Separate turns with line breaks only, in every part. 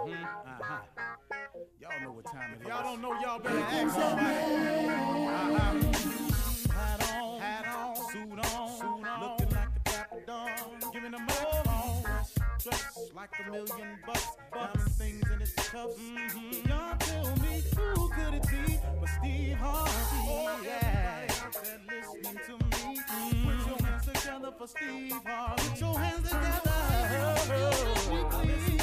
Uh-huh. Y'all know what time it is. Y'all don't know, y'all better ask somebody. Uh-huh. Hat on, hat on, suit on, suit on, looking like a dapper dawn, giving them all dressed like a million bucks, diamond things in its cuffs. Mm-hmm. Y'all tell me who could it be but Steve Harvey? Oh, yeah. Everybody listening to me, mm-hmm. put your hands together for Steve Harvey. Put your hands together. Oh, Steve Harvey.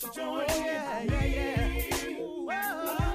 Why don't you join oh, yeah, yeah, yeah.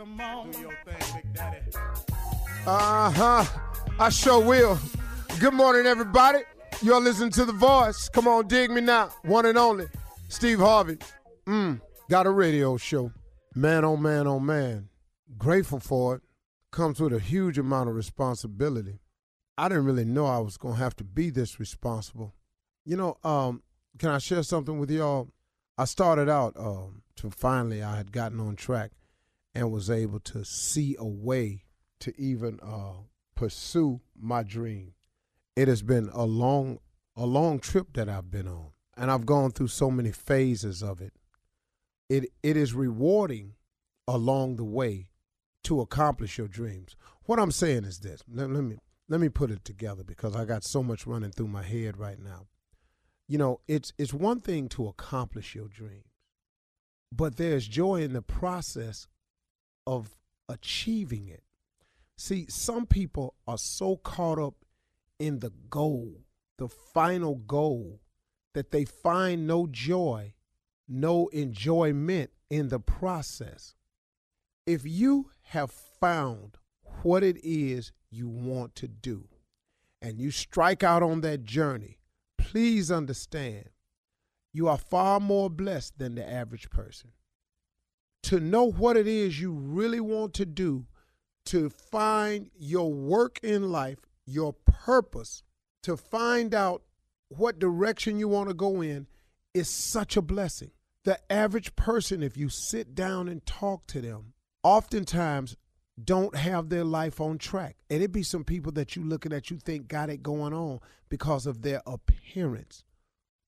Come on. Do your thing, Big Daddy.
Uh huh. I sure will. Good morning, everybody. You're listening to The Voice. Come on, dig me now. One and only, Steve Harvey. Mm, got a radio show. Man, oh man, oh man. Grateful for it. Comes with a huge amount of responsibility. I didn't really know I was going to have to be this responsible. You know, um, can I share something with y'all? I started out um, to finally, I had gotten on track and was able to see a way to even uh, pursue my dream. It has been a long, a long trip that I've been on, and I've gone through so many phases of it. It it is rewarding along the way to accomplish your dreams. What I'm saying is this. Let, let me let me put it together because I got so much running through my head right now. You know, it's it's one thing to accomplish your dreams, but there's joy in the process of achieving it. See, some people are so caught up in the goal, the final goal, that they find no joy, no enjoyment in the process. If you have found what it is you want to do and you strike out on that journey, please understand you are far more blessed than the average person. To know what it is you really want to do, to find your work in life, your purpose, to find out what direction you want to go in is such a blessing. The average person, if you sit down and talk to them, oftentimes don't have their life on track. And it be some people that you looking at you think got it going on because of their appearance,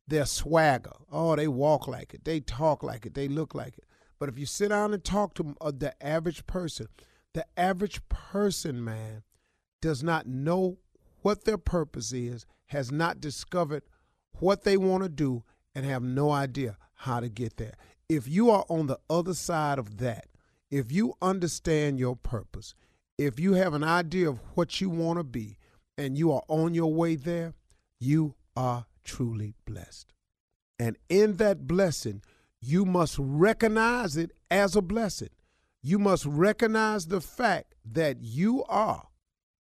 their swagger. Oh, they walk like it, they talk like it, they look like it. But if you sit down and talk to uh, the average person, the average person, man, does not know what their purpose is, has not discovered what they want to do, and have no idea how to get there. If you are on the other side of that, if you understand your purpose, if you have an idea of what you want to be, and you are on your way there, you are truly blessed. And in that blessing, you must recognize it as a blessing. You must recognize the fact that you are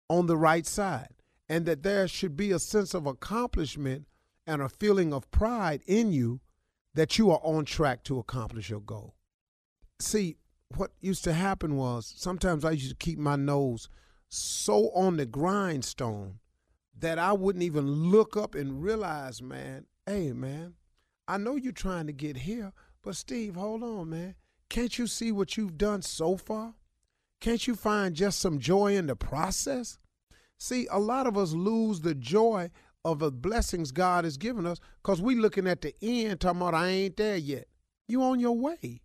on the right side and that there should be a sense of accomplishment and a feeling of pride in you that you are on track to accomplish your goal. See, what used to happen was sometimes I used to keep my nose so on the grindstone that I wouldn't even look up and realize, man, hey, man, I know you're trying to get here, but Steve, hold on, man. Can't you see what you've done so far? Can't you find just some joy in the process? See, a lot of us lose the joy of the blessings God has given us because we looking at the end talking about I ain't there yet. You on your way.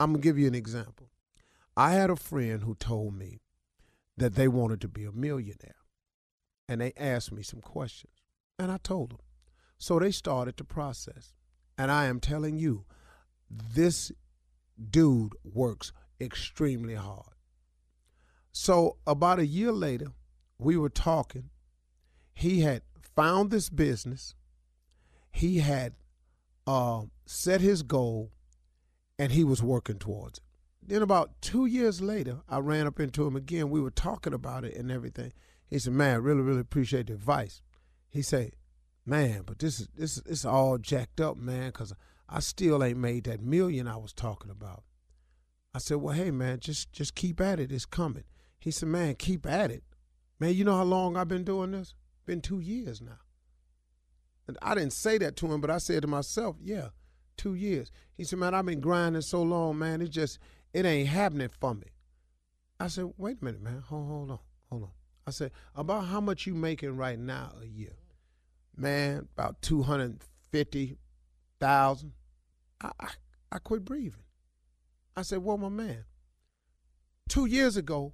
I'm gonna give you an example. I had a friend who told me that they wanted to be a millionaire. And they asked me some questions. And I told them. So they started the process. And I am telling you, this dude works extremely hard. So about a year later, we were talking. He had found this business. He had uh, set his goal, and he was working towards it. Then about two years later, I ran up into him again. We were talking about it and everything. He said, "Man, I really, really appreciate the advice." He said, "Man, but this is this is all jacked up, man, because I still ain't made that million I was talking about." I said, "Well, hey, man, just just keep at it. It's coming." He said, "Man, keep at it, man. You know how long I've been doing this? Been two years now." And I didn't say that to him, but I said to myself, "Yeah, two years." He said, "Man, I've been grinding so long, man. It just it ain't happening for me." I said, "Wait a minute, man. Hold, hold on, hold on." I said, "About how much you making right now a year?" Man, about two hundred fifty thousand. I, I I quit breathing. I said, "Well, my man, two years ago,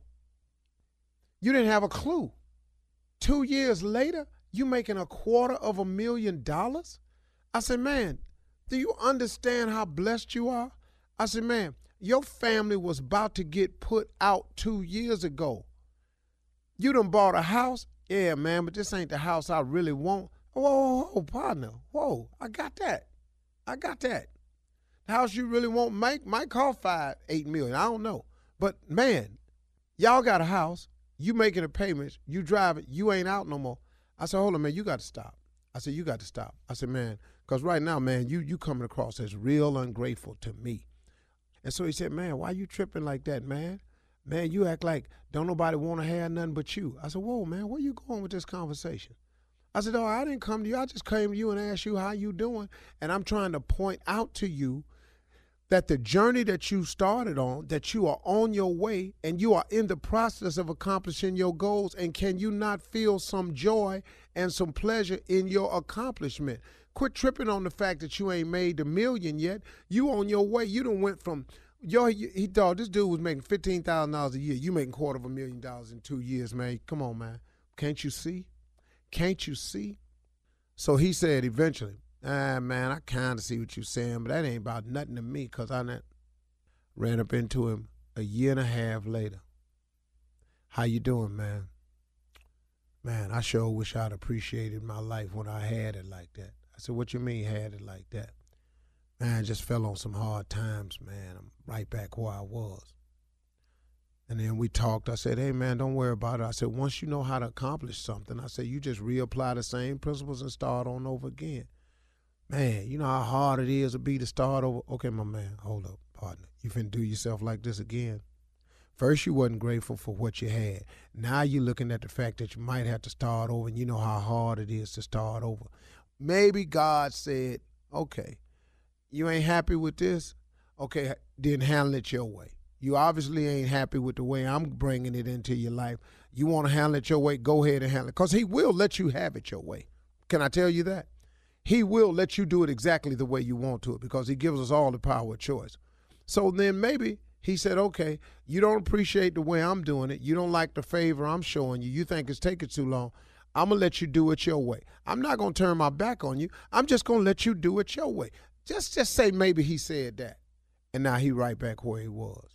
you didn't have a clue. Two years later, you making a quarter of a million dollars?" I said, "Man, do you understand how blessed you are?" I said, "Man, your family was about to get put out two years ago. You done bought a house? Yeah, man, but this ain't the house I really want. Whoa, whoa, whoa, partner. Whoa, I got that. I got that. The house you really want might might cost five, eight million. I don't know. But man, y'all got a house. You making the payments. You drive it. You ain't out no more. I said, hold on, man. You got to stop. I said, you got to stop. I said, man, because right now, man, you you coming across as real ungrateful to me. And so he said, man, why you tripping like that, man? Man, you act like don't nobody want to have nothing but you. I said, whoa, man, where you going with this conversation? I said, oh, I didn't come to you. I just came to you and asked you how you doing. And I'm trying to point out to you that the journey that you started on, that you are on your way and you are in the process of accomplishing your goals. And can you not feel some joy and some pleasure in your accomplishment? Quit tripping on the fact that you ain't made the million yet. You on your way. You done went from yo. He thought this dude was making fifteen thousand dollars a year. You making quarter of a million dollars in two years, man. Come on, man. Can't you see? Can't you see? So he said eventually, ah, man, I kind of see what you're saying, but that ain't about nothing to me because I not, ran up into him a year and a half later. How you doing, man? Man, I sure wish I'd appreciated my life when I had it like that. I said, what you mean had it like that? Man, I just fell on some hard times, man. I'm right back where I was. And then we talked. I said, hey, man, don't worry about it. I said, once you know how to accomplish something, I said, you just reapply the same principles and start on over again. Man, you know how hard it is to be to start over. Okay, my man, hold up, partner. You finna do yourself like this again. First, you wasn't grateful for what you had. Now you're looking at the fact that you might have to start over, and you know how hard it is to start over. Maybe God said, okay, you ain't happy with this? Okay, then handle it your way. You obviously ain't happy with the way I'm bringing it into your life. You want to handle it your way, go ahead and handle it. Because He will let you have it your way. Can I tell you that? He will let you do it exactly the way you want to it because He gives us all the power of choice. So then maybe He said, okay, you don't appreciate the way I'm doing it. You don't like the favor I'm showing you. You think it's taking too long. I'm going to let you do it your way. I'm not going to turn my back on you. I'm just going to let you do it your way. Just just say maybe he said that. And now he right back where he was.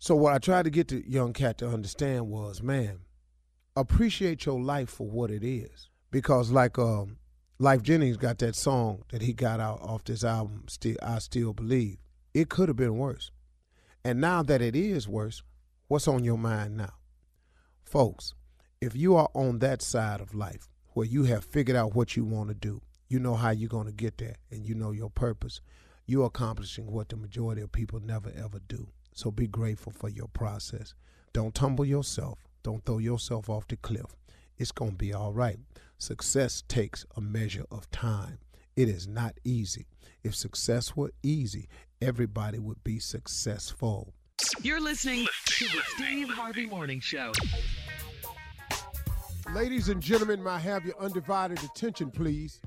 So what I tried to get the young cat to understand was, man, appreciate your life for what it is. Because like um Lyfe Jennings got that song that he got out off this album, Still I Still Believe. It could have been worse. And now that it is worse, what's on your mind now? Folks, if you are on that side of life where you have figured out what you want to do, you know how you're going to get there, and you know your purpose, you're accomplishing what the majority of people never ever do. So be grateful for your process. Don't tumble yourself. Don't throw yourself off the cliff. It's going to be all right. Success takes a measure of time. It is not easy. If success were easy, everybody would be successful.
You're listening to the Steve Harvey Morning Show.
Ladies and gentlemen, may I have your undivided attention, please?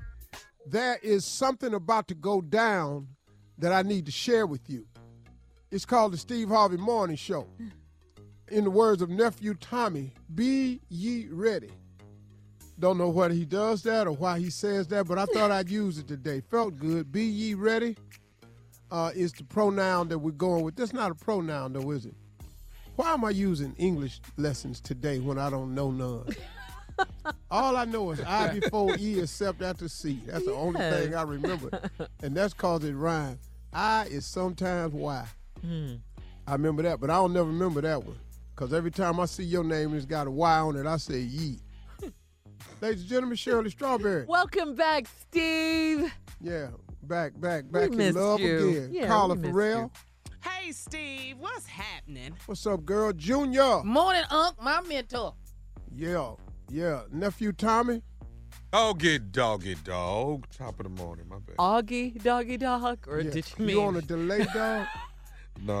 There is something about to go down that I need to share with you. It's called the Steve Harvey Morning Show. In the words of nephew Tommy, be ye ready. Don't know whether he does that or why he says that, but I thought I'd use it today. Felt good. Be ye ready uh, is the pronoun that we're going with. That's not a pronoun, though, is it? Why am I using English lessons today when I don't know none? All I know is I before E except after C. That's the only thing I remember. And that's cause it rhymes. I is sometimes Y.
Hmm.
I remember that, but I don't never remember that one. Cause every time I see your name it's got a Y on it, I say Ye. Ladies and gentlemen, Shirley Strawberry.
Welcome back, Steve.
Yeah, back, back, back in love
you.
again.
Yeah,
Carla
we missed
Ferrell.
Hey, Steve, what's happening?
What's up, girl? Junior.
Morning, Unc, my mentor.
Yeah, yeah. Nephew Tommy.
Doggy, doggy, dog. Top of the morning, my bad.
Augie, doggy dog, or
Yeah.
did you mean?
You on a delay, dog?
no,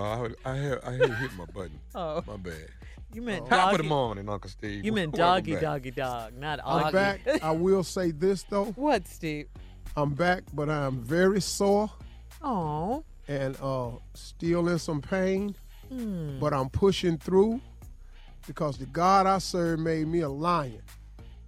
I, I had I had hit my button.
Oh,
My bad.
you meant
Top of the
doggy.
morning, Uncle Steve.
You meant doggy,
back.
doggy, dog, not
I'm
Augie.
back. I will say this though.
What, Steve?
I'm back, but I'm very sore
Oh,
and uh still in some pain.
Hmm.
But I'm pushing through because the God I serve made me a lion.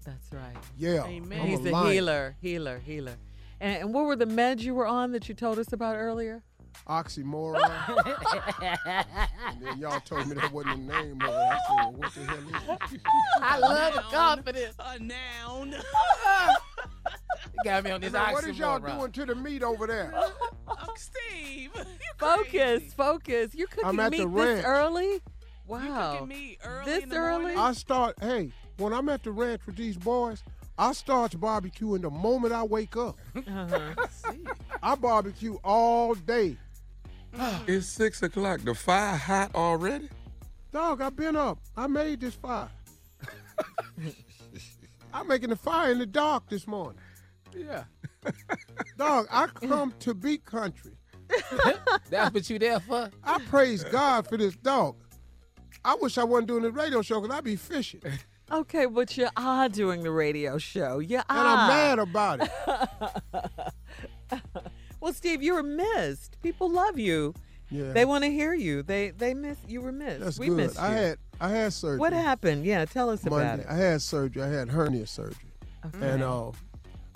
that's right.
Yeah.
Amen.
I'm
He's
a
the
lion.
healer, healer, healer. And, and what were the meds you were on that you told us about earlier?
Oxymoron. and then y'all told me that wasn't the name of it. I said, well, what the hell is it?
I love the confidence.
A noun.
You got me on this
Now, what is y'all doing to the meat over there?
Uncle Steve. you
Focus,
crazy.
focus. You're cooking
I'm at
meat
the
this
ranch.
early?
You
Wow.
cooking me early
This
in the
early?
morning?
I start, hey, when I'm at the ranch with these boys, I start barbecuing the moment I wake up.
Uh-huh.
I barbecue all day.
It's six o'clock. The fire hot already?
Dog, I've been up. I made this fire. I'm making the fire in the dark this morning.
Yeah.
Dog, I come to be country.
That's what you there for?
I praise God for this dog. I wish I wasn't doing this radio show because I'd be fishing. And
Okay, but you are doing the radio show. You are.
I'm mad about it.
Well, Steve, you were missed. People love you.
Yeah.
They want to hear you. They they miss you were missed.
That's
we
good.
missed you.
I had I had surgery.
what happened? Yeah, tell us about it.
I had surgery. I had hernia surgery. Okay. And uh,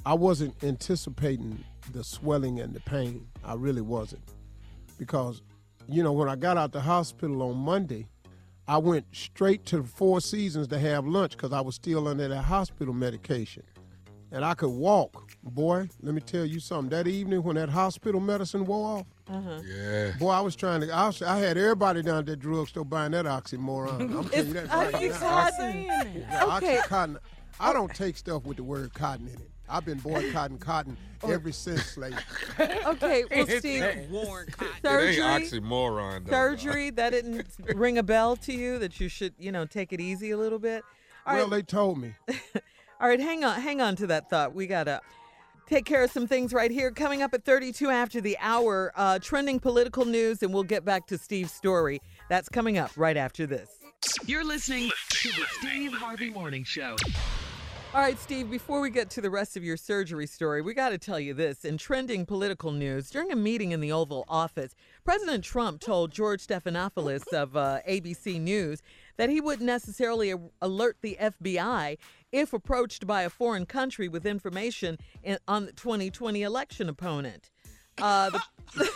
I wasn't anticipating the swelling and the pain. I really wasn't. Because, you know, when I got out the hospital on Monday, I went straight to the Four Seasons to have lunch because I was still under that hospital medication. And I could walk. Boy, let me tell you something. That evening when that hospital medicine wore off,
Yeah.
boy, I was trying to, I, was, I had everybody down at that drugstore buying that oxymoron. I'm telling you that right now.
Oxycontin.
The
Okay.
Oxycontin. I don't take stuff with the word cotton in it. I've been boycotting cotton ever since slavery.
Okay, well, Steve,
Warren Cotton.
It ain't
surgery,
oxymoron, though.
surgery. That didn't ring a bell to you that you should, you know, take it easy a little bit. All right,
well, they told me.
All right, hang on, hang on to that thought. We gotta take care of some things right here. Coming up at 32 after the hour, uh, trending political news, and we'll get back to Steve's story. That's coming up right after this.
You're listening to the Steve Harvey Morning Show.
All right, Steve, before we get to the rest of your surgery story, we got to tell you this. In trending political news, during a meeting in the Oval Office, President Trump told George Stephanopoulos of uh, ABC News that he wouldn't necessarily alert the FBI if approached by a foreign country with information in, on the 2020 election opponent. Uh, the,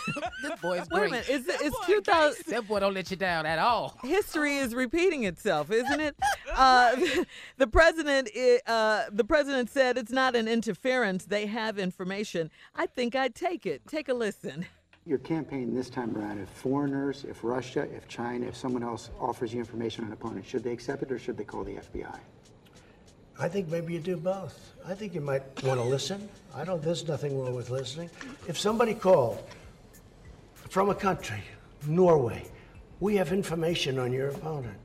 This boy's
wait a
great.
minute, is, is 2000,
That boy don't let you down at all.
history is repeating itself, isn't it? Uh, the president, i- uh, the president said it's not an interference. They have information. I think I'd take it. Take a listen.
Your campaign this time around, if foreigners, if Russia, if China, if someone else offers you information on an opponent, should they accept it or should they call the FBI?
I think maybe you do both. I think you might want to listen. I don't, there's nothing wrong with listening. If somebody called from a country, Norway, we have information on your opponent.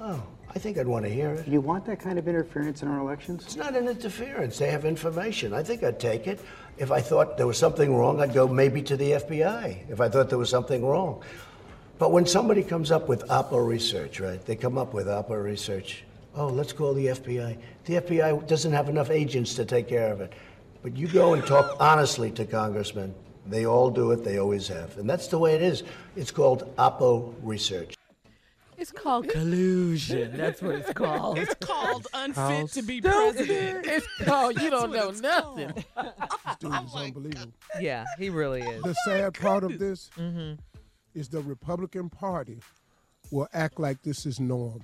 Oh, I think I'd want to hear it.
Do you want that kind of interference in our elections?
It's not an interference. They have information. I think I'd take it. If I thought there was something wrong, I'd go maybe to the FBI. If I thought there was something wrong. But when somebody comes up with Oppo research, right? They come up with Oppo research Oh, let's call the FBI. The FBI doesn't have enough agents to take care of it. But you go and talk honestly to congressmen. They all do it, they always have. And that's the way it is. It's called Oppo Research.
It's called collusion. That's what it's called.
It's called unfit
House.
to be
Don't
president.
It's called you don't know nothing.
This dude is unbelievable.
yeah, he really is.
The sad part of this
Mm-hmm.
is the Republican Party will act like this is norm.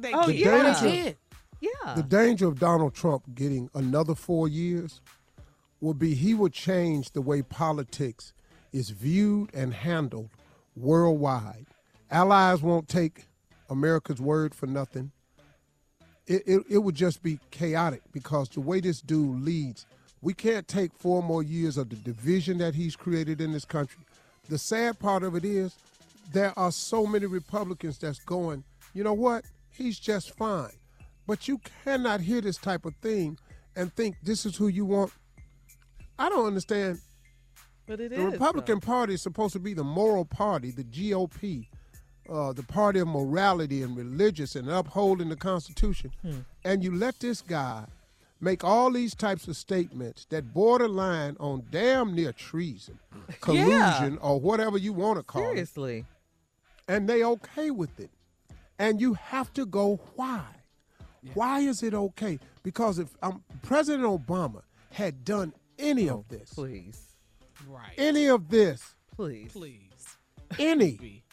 They
Oh,
The
yeah.
danger-
Kid.
Yeah.
The danger of Donald Trump getting another four years will be he will change the way politics is viewed and handled worldwide. Allies won't take America's word for nothing. It, it, it would just be chaotic because the way this dude leads, we can't take four more years of the division that he's created in this country. The sad part of it is there are so many Republicans that's going, you know what? He's just fine. But you cannot hear this type of thing and think this is who you want. I don't understand.
but it
The
is,
Republican Party is supposed to be the moral party, the GOP, uh, the party of morality and religious and upholding the Constitution.
Hmm.
And you let this guy make all these types of statements that borderline on damn near treason, collusion, or whatever you want to
though.
call it
Seriously.
and they okay with it. And you have to go why? Why is it okay? Because if um, President Obama had done any of this,
Please.
right.
any of this,
Please.
Please.
any,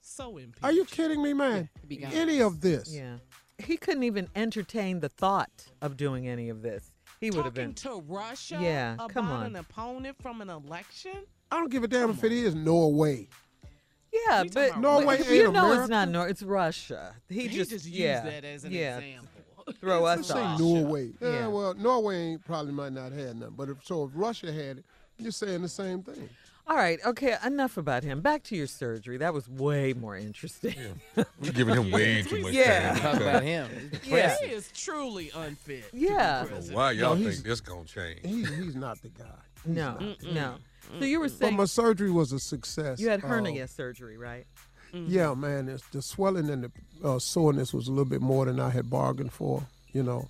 so impeached.
are you kidding me, man?
be gone.
Any of this,
Yeah. He couldn't even entertain the thought of doing any of this. He would have
talking
been.
to Russia
Yeah,
about
come on.
an opponent from an election?
I don't give a damn if it is Norway.
Yeah, but
about
Norway
but
ain't
you know it's not Nor. It's Russia. He,
He
just,
just used
yeah,
that as an
yeah.
example.
Throw us
Let's say
off.
Norway. Yeah.
Yeah.
well, Norway ain't probably might not have nothing. But if so, if Russia had it, you're saying the same thing.
All right, okay, enough about him. Back to your surgery. That was way more interesting.
We're giving him way too much
Yeah.
time.
Talk about him.
Yeah.
He is truly unfit. to be
Yeah.
Why y'all
No,
think this gonna change?
He's he's not the guy.
No, no. So you were saying,
But
saying
my surgery was a success.
you had hernia surgery, right?
Yeah, man, it's, the swelling and the uh, soreness was a little bit more than I had bargained for. You know,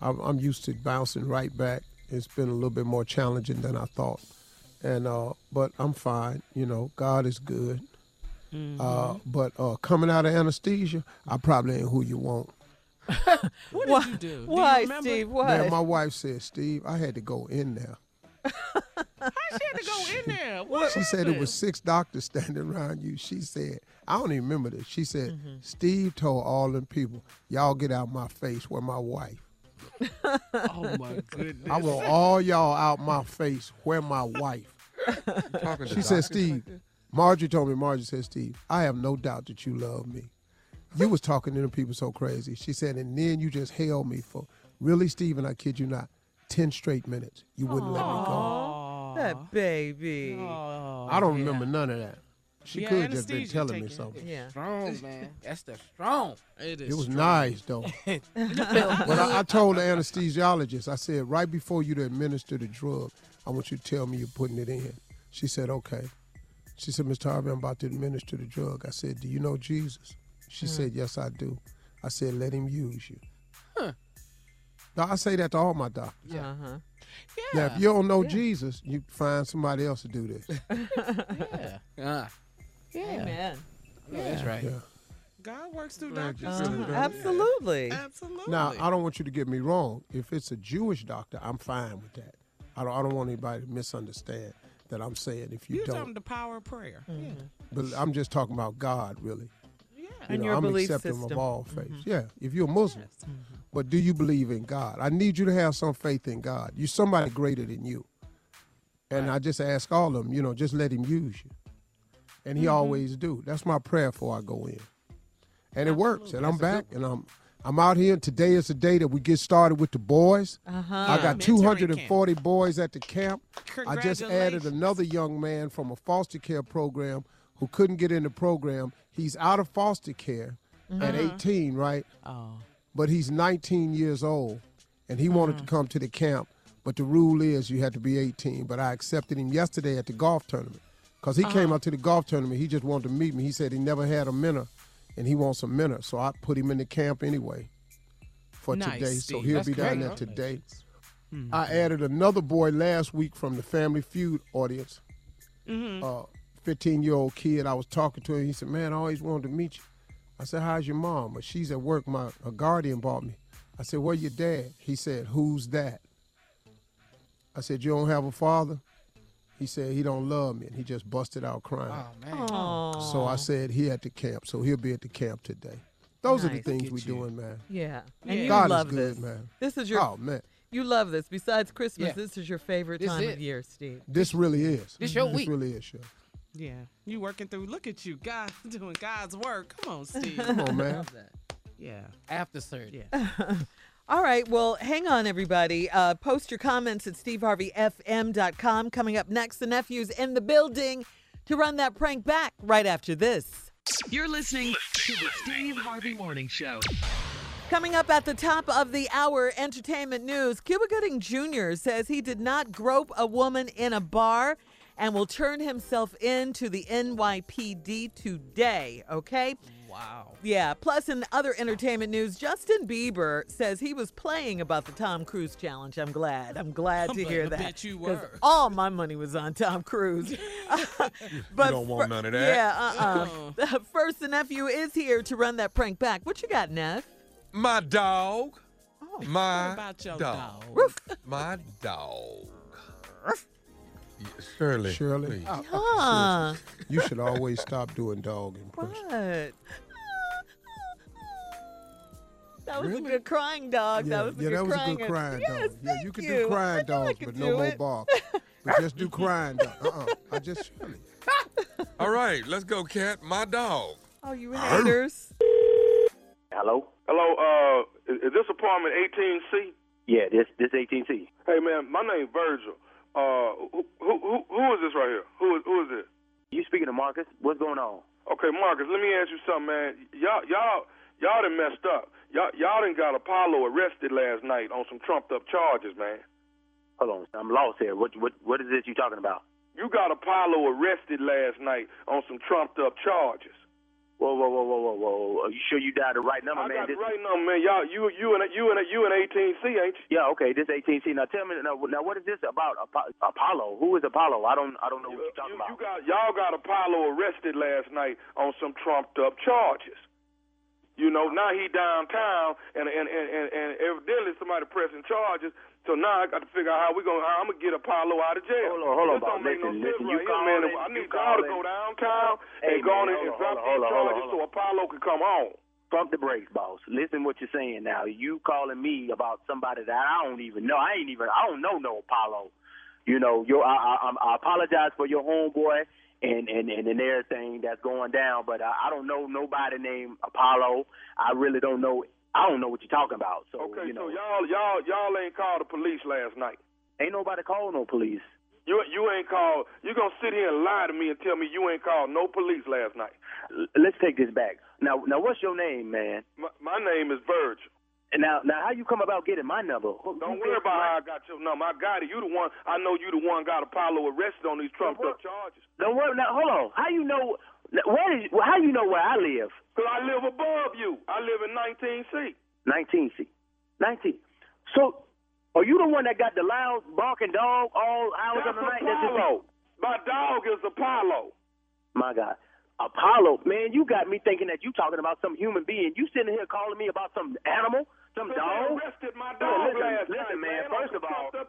I'm, I'm used to bouncing right back. It's been a little bit more challenging than I thought, and uh, but I'm fine. You know, God is good. Uh, but uh, coming out of anesthesia, I probably ain't who you want.
What
Why-
did you do? Do you
Why. Steve? Why?
Man, my wife said, Steve, I had to go in there.
How she had to go in there? What
She said it was six doctors standing around you. She said, I don't even remember this. She said,
Mm-hmm.
Steve told all them people, y'all get out my face where my wife.
Oh my goodness.
I want all y'all out my face where my wife. She said, Steve,
like this?
Told me, Marjorie said, Steve, I have no doubt that you love me. You was talking to them people so crazy. She said, and then you just held me for, really, Steve, and I kid you not, 10 straight minutes. You wouldn't let me go.
That baby.
Oh,
I don't
yeah.
remember none of that. She
Yeah,
could have just been telling me
taking-
something.
Yeah.
Strong, man. That's the strong.
It is.
It was
strong.
nice though. but I, I told the anesthesiologist, I said, right before you to administer the drug, I want you to tell me you're putting it in. She said, okay. She said, Mr. Harvey, I'm about to administer the drug. I said, do you know Jesus? She mm. said, yes, I do. I said, let him use you. Now, I say that to all my doctors.
Uh-huh.
Now, if you don't know Jesus, you find somebody else to do this.
Yeah. Uh, yeah.
Amen.
Yeah, that's right.
Yeah.
God works through doctors.
Uh-huh.
really don't-
Absolutely.
Absolutely.
Now, I don't want you to get me wrong. If it's a Jewish doctor, I'm fine with that. I don't, I don't want anybody to misunderstand that I'm saying if you
you
don't.
talking the power of prayer. Yeah.
But I'm just talking about God, really.
Yeah.
You
And
know,
your
I'm
belief
accepting
system.
of all faiths. Yeah, if you're a Muslim. But do you believe in God? I need you to have some faith in God. You're somebody greater than you. And I just ask all of them, you know, just let him use you. And he always do. That's my prayer before I go in. And it works. And I'm back and I'm I'm out here. And today is the day that we get started with the boys.
Uh-huh.
I got
mentoring
240 boys at the camp. I just added another young man from a foster care program who couldn't get in the program. He's out of foster care at 18, right?
Oh.
But he's 19 years old and he wanted to come to the camp. But the rule is you had to be 18. But I accepted him yesterday at the golf tournament because he came out to the golf tournament. He just wanted to meet me. He said he never had a mentor and he wants a minute, so I put him in the camp anyway for
Nice,
today. So he'll
That's
be down
great.
there today.
Mm-hmm.
I added another boy last week from the Family Feud audience.
Mm-hmm.
Uh, 15 year old kid. I was talking to him. He said, "Man, I always wanted to meet you." I said, "How's your mom?" But she's at work. My a guardian bought me. I said, "Where your dad?" He said, "Who's that?" I said, "You don't have a father?" He said, "He don't love me," and he just busted out crying.
Oh man.
So I said, "He at the camp, so he'll be at the camp today." Those are the things we
at you.
doing, man.
Yeah. And
Yeah.
you
God
love
is good,
this.
man.
This is your
Oh man,
you love this. Besides Christmas,
Yeah.
this is your favorite
This
time
it.
of year, Steve.
this really is.
This your
This
week.
really is, sure.
Yeah, you working through. Look at you, God doing God's work. Come on, Steve.
Come on, man.
Yeah,
After surgery.
yeah.
All right. Well, hang on, everybody. Uh, post your comments at steveharveyfm.com. Coming up next, the nephew's in the building to run that prank back right after this.
You're listening to the Steve Harvey Morning Show.
Coming up at the top of the hour, entertainment news. Cuba Gooding Jr. says he did not grope a woman in a bar and will turn himself in to the NYPD today. Okay?
Wow.
Yeah. Plus, in other entertainment news, Justin Bieber says he was playing about the Tom Cruise challenge. I'm glad. I'm glad to
But
hear
I
that.
bet you
'cause
were.
All my money was on Tom Cruise. but
don't want none of that.
Yeah. Uh. uh First, the nephew is here to run that prank back. What you got, Neff?
My dog. My
What about your
dog.
dog?
My dog. Yeah, Shirley.
Shirley.
please.
Huh?
You should always stop doing dog impressions.
What? That was
Really?
a good crying dog.
Yeah,
that was a
yeah,
good
that was
crying
a good crying
yes,
dog. Yeah,
thank
you can
you.
do crying dogs, but
do
no more
it.
bark. But just do crying dog. Uh-uh. I just Shirley.
All right, let's go, cat. My dog.
Oh, you haters.
Hello?
Hello, uh, is, is this apartment 18C?
Yeah, this this 18C.
Hey, man, my name's Virgil. Uh, who, who, who, who is this right here? Who is, who is this?
You speaking to Marcus? What's going on?
Okay, Marcus, let me ask you something, man. Y'all, y'all, y'all done messed up. Y'all, y'all done got Apollo arrested last night on some trumped up charges, man.
Hold on, I'm lost here. What what what is this you talking about?
You got Apollo arrested last night on some trumped up charges.
Whoa, whoa, whoa, whoa, whoa, whoa! Are you sure you dialed the right number,
I
man?
got
This-
the right number, man. Y'all, you, you and you and you and 18C, ain't you?
Yeah, okay, this 18C. Now tell me, now, now what is this about? Apollo? Who is Apollo? I don't, I don't know what you're talking
You,
about.
you got y'all got Apollo arrested last night on some trumped up charges. You know, now he downtown and and and and, and evidently somebody pressing charges. So now I got to figure out how we gonna how I'm gonna get Apollo out of jail.
Hold on, hold on,
this don't make
Listen,
no sense
listen,
right
you
here, man.
calling-
I need y'all to go downtown
Hey,
and go on and drop these
hold on, hold on,
charges so Apollo can come on.
Pump the brakes, boss. Listen what you're saying now. You calling me about somebody that I don't even know. I ain't even. I don't know no Apollo. You know, your I, I, I'm- I apologize for your homeboy and and and, and everything that's going down, but I, I don't know nobody named Apollo. I really don't know. I don't know what you're talking about. So
Okay,
you know,
so y'all y'all y'all ain't called the police last night.
ain't nobody called no police.
You you ain't called. You gonna sit here and lie to me and tell me you ain't called no police last night?
L- Let's take this back. Now, now, what's your name, man?
My, my name is Virgil.
And now, now, how you come about getting my number? Who-
Don't worry about
my-
how I got your number. I got it. You the one. I know you the one got Apollo arrested on these trumped up charges.
Don't worry. Now, hold on. How you know? Where is? How you know where I live?
Cause I live above you. I live in 19C.
19C. 19. So, are you the one that got the loud barking dog all hours
That's
of the night? That's
Apollo. My dog is Apollo.
My God. Apollo, man, you got me thinking that you talking about some human being. You sitting here calling me about some animal, some
Cause they
dog.
arrested my
Listen,
dog
listen,
last
listen,
night,
man, first of all-
up.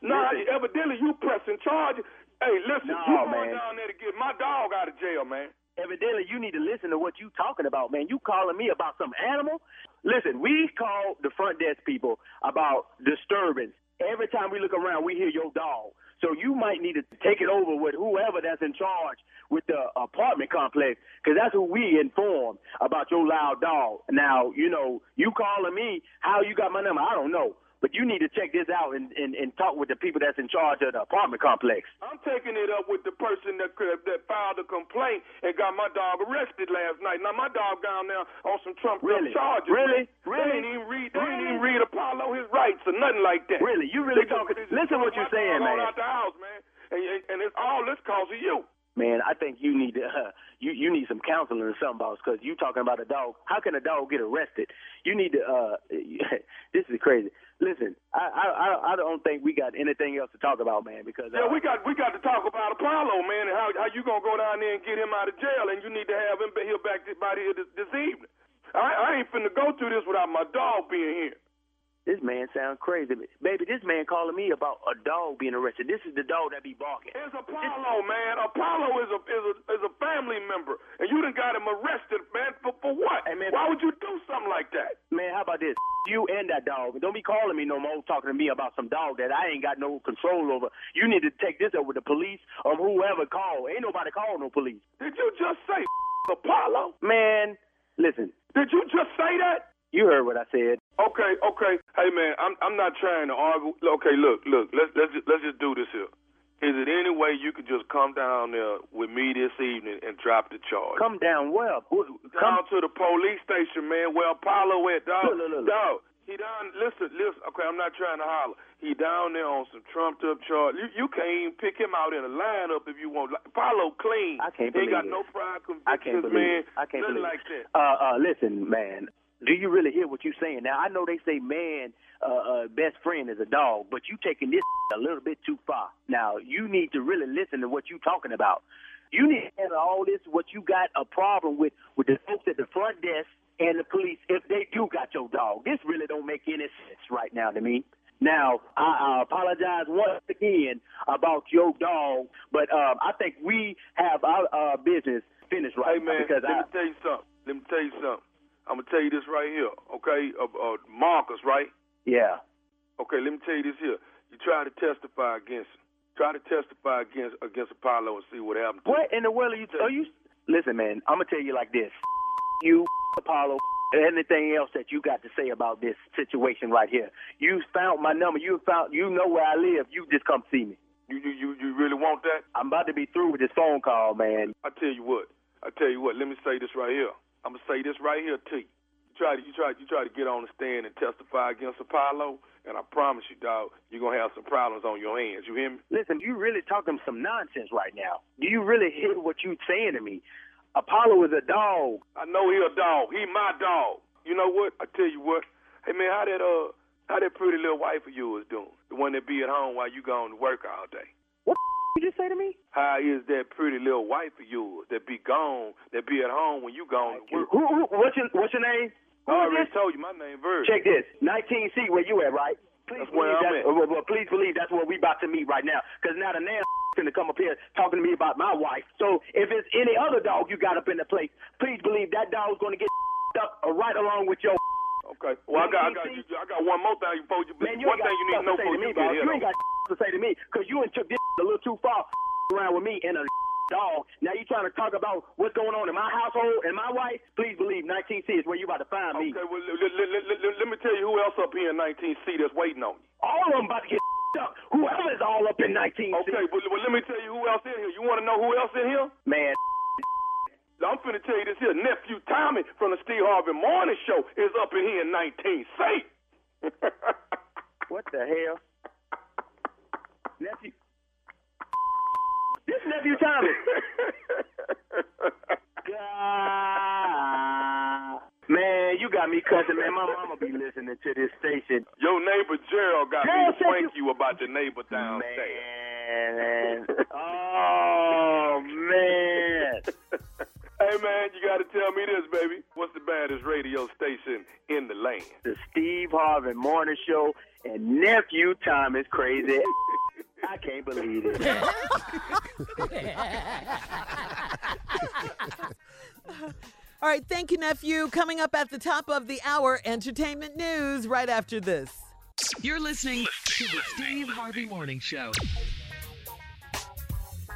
Nah, evidently you pressing charges. Hey, listen,
No,
you going
man.
down there to get my dog out of jail, man.
Evidently, you need to listen to what you talking about, man. You calling me about some animal? Listen, we call the front desk people about disturbance. Every time we look around, we hear your dog. So you might need to take it over with whoever that's in charge with the apartment complex, because that's who we inform about your loud dog. Now, you know, you calling me, how you got my number, I don't know. But you need to check this out and, and, and talk with the people that's in charge of the apartment complex.
I'm taking it up with the person that could- that filed a complaint and got my dog arrested last night. Now my dog down there on some Trump
Really?
charges.
Really?
man. They
Really?
ain't even read. They ain't even read Apollo his rights or nothing like that.
Really? You really
They
talking-
just
listen what you're saying, man.
Out the house, man. And, and, and it's all this cause of you.
Man, I think you need to uh, you you need some counseling or something, boss, because you talking about a dog. How can a dog get arrested? You need to. uh This is crazy. Listen, I I I- don't think we got anything else to talk about, man, because uh,
Yeah, we got we got to talk about Apollo, man, and how how you gonna go down there and get him out of jail, and you need to have him be- here back by here this, this evening. I, I ain't finna go through this without my dog being here.
This man sounds crazy, baby. This man calling me about a dog being arrested. This is the dog that be barking.
It's Apollo, man. Apollo is a is a is a family member, and you done got him arrested, man. For for what? Why would you do something like that?
Man, how about this? You and that dog. Don't be calling me no more, talking to me about some dog that I ain't got no control over. You need to take this up with the police or whoever called. Ain't nobody called no police.
Did you just say Apollo?
Man, listen.
Did you just say that?
You heard what I said.
Okay, okay. Hey, man, I'm I'm not trying to argue. Okay, look, look. Let's let's just, let's just do this here. Is it any way you could just come down there with me this evening and drop the charge?
Come down well.
down to the police station, man. Where Apollo at, dog?
Look, look, look.
Dog. He down. Listen, listen. Okay, I'm not trying to holler. He down there on some trumped up charge. You, you can't even pick him out in a lineup if you want. Like, Apollo clean.
I can't
he ain't
believe
got
it.
no prior
I can't
convictions,
believe
man.
it. I can't
Nothing
believe
like that.
Uh, uh, listen, man. Do you really hear what you're saying? Now I know they say man, uh, uh, best friend is a dog, but you taking this a little bit too far. Now you need to really listen to what you're talking about. You need to handle all this. What you got a problem with with the folks at the front desk and the police if they do got your dog. This really don't make any sense right now to me. Now, I, I apologize once again about your dog, but um, I think we have our uh, business finished right
Hey
now
man,
because
let
I,
me tell you something. Let me tell you something. I'm gonna tell you this right here, okay? Uh, uh, Marcus, right?
yeah.
Okay, let me tell you this here. You try to testify against him. Try to testify against against Apollo and see what happens.
What in the world are you? Are you? Listen, man. I'm gonna tell you like this. You, Apollo, anything else that you got to say about this situation right here? You found my number. You found. You know where I live. You just come see me.
You you you, you really want that?
I'm about to be through with this phone call, man.
I tell you what. I tell you what. Let me say this right here. I'm gonna say this right here to you. You try to you try you try to get on the stand and testify against Apollo, and I promise you, dog, you're gonna have some problems on your hands. You hear me?
Listen, you really talking some nonsense right now. Do you really hear what you saying to me? Apollo is a dog.
I know he a dog. He my dog. You know what? I tell you what. Hey man, how that uh how that pretty little wife of yours doing? The one that be at home while you gone to work all day.
What you just say to me?
How is that pretty little wife of yours that be gone, that be at home when you gone to work?
Who, who, what's your What's your name? Who
I already
this?
told you my name, Virgil.
Check this. 19C, where you at, right? Please
That's where
believe
I'm
that's,
at.
well, well, please believe that's where we about to meet right now. Because now the man finna come up here talking to me about my wife. So if it's any other dog you got up in the place, please believe that dog's gonna get up right along with your.
Okay. Well, I got, I got, you, I got one more thing before you.
Man, you
one thing you need to know before
to say to me,
you get here.
You ain't got to say to me because you took this a little too far around with me and a dog. Now you trying to talk about what's going on in my household and my wife? Please believe 19C is where you about to find me.
Okay, well, let, me tell you who else up here in 19C that's waiting on you.
All of them about to get up. Whoever's all up in 19C.
Okay, well, let me tell you who else in here. You want to know who else in here?
Man,
I'm finna tell you this here. Nephew Tommy from the Steve Harvey Morning Show is up in here in 19C.
what the hell? Nephew. This nephew Tommy. God. Man, you got me cussing, man. My mama be listening to this station.
Your neighbor Gerald got
Gerald
me to prank you about your neighbor downstairs.
Man. Oh, man.
Hey man, you gotta tell me this, baby. What's the baddest radio station in the land?
The Steve Harvey Morning Show and nephew Thomas crazy. I can't believe it.
All right, thank you, nephew. Coming up at the top of the hour, entertainment news right after this.
You're listening to the Steve Harvey Morning Show.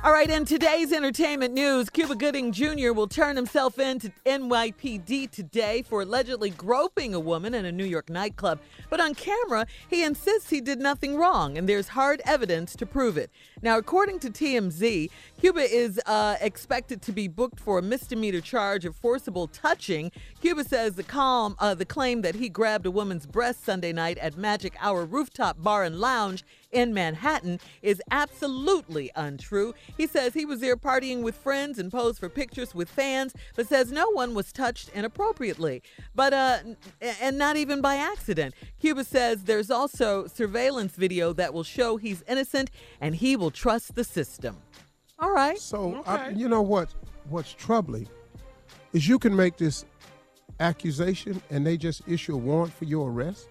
All right, in today's entertainment news, Cuba Gooding Jr. will turn himself in to NYPD today for allegedly groping a woman in a New York nightclub. But on camera, he insists he did nothing wrong, and there's hard evidence to prove it. Now, according to TMZ, Cuba is uh, expected to be booked for a misdemeanor charge of forcible touching. Cuba says the, calm, uh, the claim that he grabbed a woman's breast Sunday night at Magic Hour Rooftop Bar and Lounge in Manhattan is absolutely untrue. He says he was there partying with friends and posed for pictures with fans, but says no one was touched inappropriately, but uh, and not even by accident. Cuba says there's also surveillance video that will show he's innocent and he will trust the system. All right.
So I, you know what? What's troubling is you can make this accusation and they just issue a warrant for your arrest.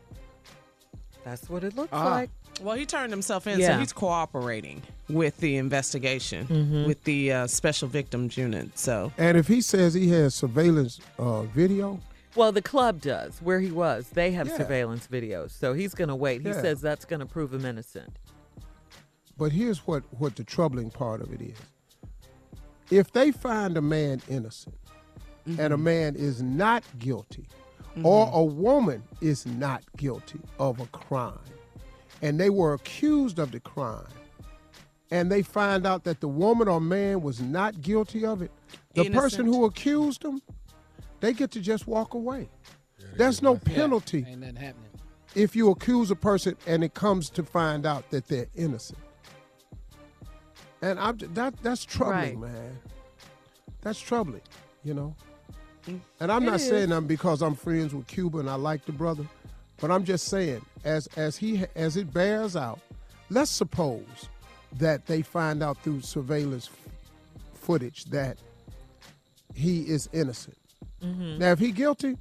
That's what it looks
Ah.
like.
Well, he turned himself in,
Yeah.
so he's cooperating with the investigation
Mhm.
with the uh, special victims unit. So
And if he says he has surveillance uh, video,
Well, the club does where he was. They have
Yeah.
surveillance videos, so he's going to wait. He
Yeah.
says that's going to prove him innocent.
but here's what what the troubling part of it is. If they find a man innocent and a man is not guilty, or a woman is not guilty of a crime, and they were accused of the crime, and they find out that the woman or man was not guilty of it, the person who accused them, they get to just walk away. There's no penalty
Ain't nothing happening.
if you accuse a person and it comes to find out that they're innocent. And I'm that that's troubling, man. That's troubling, you know. Mm. And I'm
It
not saying
is.
I'm because I'm friends with Cuba and I like the brother, but I'm just saying as as he as it bears out, let's suppose that they find out through surveillance footage that he is innocent.
Mhm.
Now, if he guilty,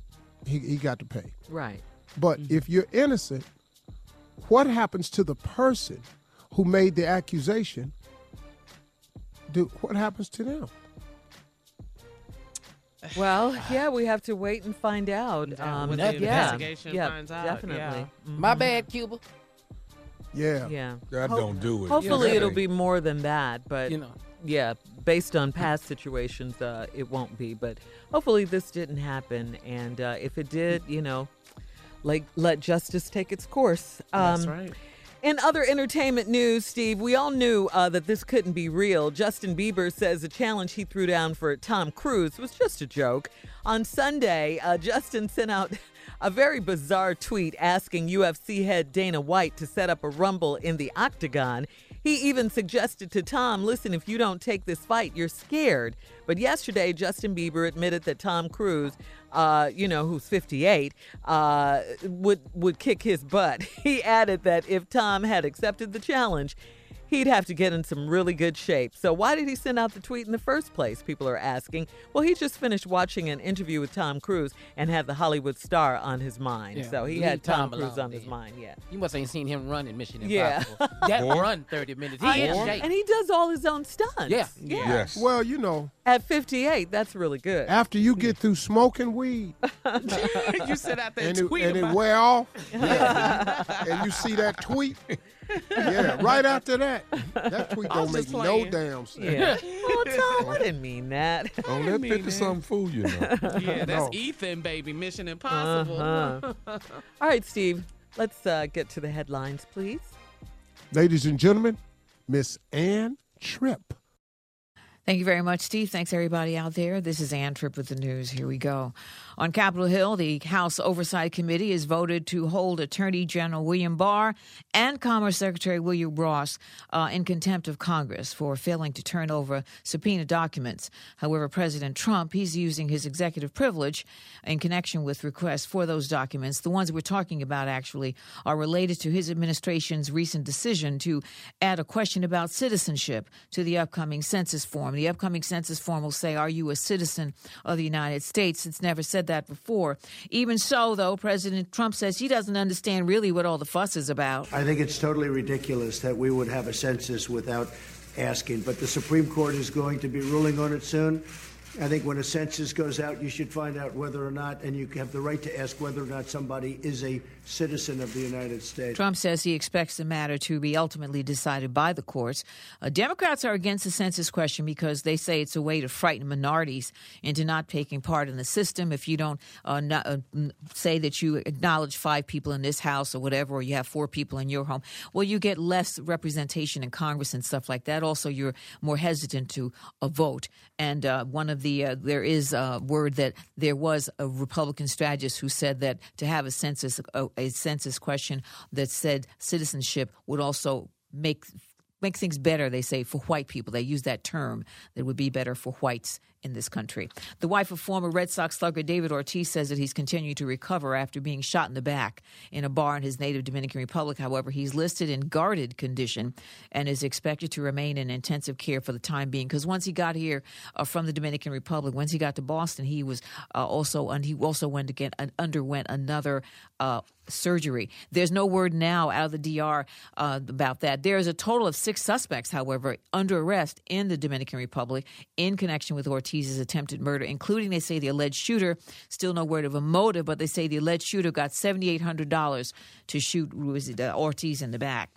he, he got to pay.
Right.
But if you're innocent, what happens to the person who made the accusation? Do, what happens to them?
Well, yeah, we have to wait and find out.
Yeah,
Um,
when the
yeah,
investigation
yeah,
finds out,
definitely.
yeah.
Mhm.
My bad, Cuba.
Yeah.
Yeah.
That
Ho-
don't do it.
Hopefully,
Yeah.
it'll be more than that, but
You know.
yeah, based on past situations, uh, it won't be. But hopefully, this didn't happen, and uh, if it did, you know, like let justice take its course.
that's
Um,
right.
In other entertainment news, Steve, we all knew uh, that this couldn't be real. Justin Bieber says the challenge he threw down for Tom Cruise was just a joke. On Sunday, uh, Justin sent out a very bizarre tweet asking UFC head Dana White to set up a rumble in the octagon. He even suggested to Tom, listen, if you don't take this fight, you're scared. But yesterday, Justin Bieber admitted that Tom Cruise, uh, you know, who's 58, uh, would would kick his butt. He added that if Tom had accepted the challenge, he'd have to get in some really good shape. So why did he send out the tweet in the first place? People are asking. Well, he just finished watching an interview with Tom Cruise and had the Hollywood star on his mind.
Yeah,
so he
leave
had Tom,
Tom
Cruise on his mind. Yeah.
You must ain't seen him run in Mission
Yeah.
Impossible. that
Boy.
run 30 minutes. He
I-
in shape.
and he does all his own stunts.
Yeah.
Yeah.
Yes.
Well, you know,
At 58, that's really good.
after you get through smoking weed
you said out there
and it,
tweet
and it
about
wear off, yeah, and you see that tweet, yeah, right after that, that tweet
I
don't make
just
no damn sense.
Yeah. oh, Tom, I didn't mean that.
Don't let
mean
50
it.
something fool you now.
Yeah, that's
No.
Ethan, baby. Mission Impossible.
Uh-huh. All right, Steve, let's uh, get to the headlines, please.
Ladies and gentlemen, Miss Ann Tripp.
Thank you very much, Steve. Thanks, everybody out there. This is Ann Tripp with the news. Here we go. On Capitol Hill, the House Oversight Committee has voted to hold Attorney General William Barr and Commerce Secretary Wilbur Ross uh, in contempt of Congress for failing to turn over subpoena documents. However, President Trump, he's using his executive privilege in connection with requests for those documents. The ones we're talking about actually are related to his administration's recent decision to add a question about citizenship to the upcoming census form. The upcoming census form will say, Are you a citizen of the United States? It's never said that before. Even so, though, President Trump says he doesn't understand really what all the fuss is about.
I think it's totally ridiculous that we would have a census without asking, but the Supreme Court is going to be ruling on it soon. I think when a census goes out, you should find out whether or not, and you have the right to ask whether or not somebody is a citizen of the United States.
Trump says he expects the matter to be ultimately decided by the courts. Uh, Democrats are against the census question because they say it's a way to frighten minorities into not taking part in the system. If you don't uh, not, uh, say that you acknowledge five people in this house or whatever, or you have four people in your home, well, you get less representation in Congress and stuff like that. Also, you're more hesitant to uh, vote. And uh, one of the uh, there is a word that there was a Republican strategist who said that to have a census a, census question that said citizenship would also make make things better. They say for white people, they use that term that would be better for whites in this country. The wife of former Red Sox slugger David Ortiz says that he's continuing to recover after being shot in the back in a bar in his native Dominican Republic. However, he's listed in guarded condition and is expected to remain in intensive care for the time being. Because once he got here uh, from the Dominican Republic, once he got to Boston, he was uh, also and he also went again uh, underwent another uh, surgery. There's no word now out of the DR uh, about that. There is a total of six suspects, however, under arrest in the Dominican Republic in connection with Ortiz's attempted murder, including, they say, the alleged shooter. Still no word of a motive, but they say the alleged shooter got $7,800 to shoot uh, Ortiz in the back.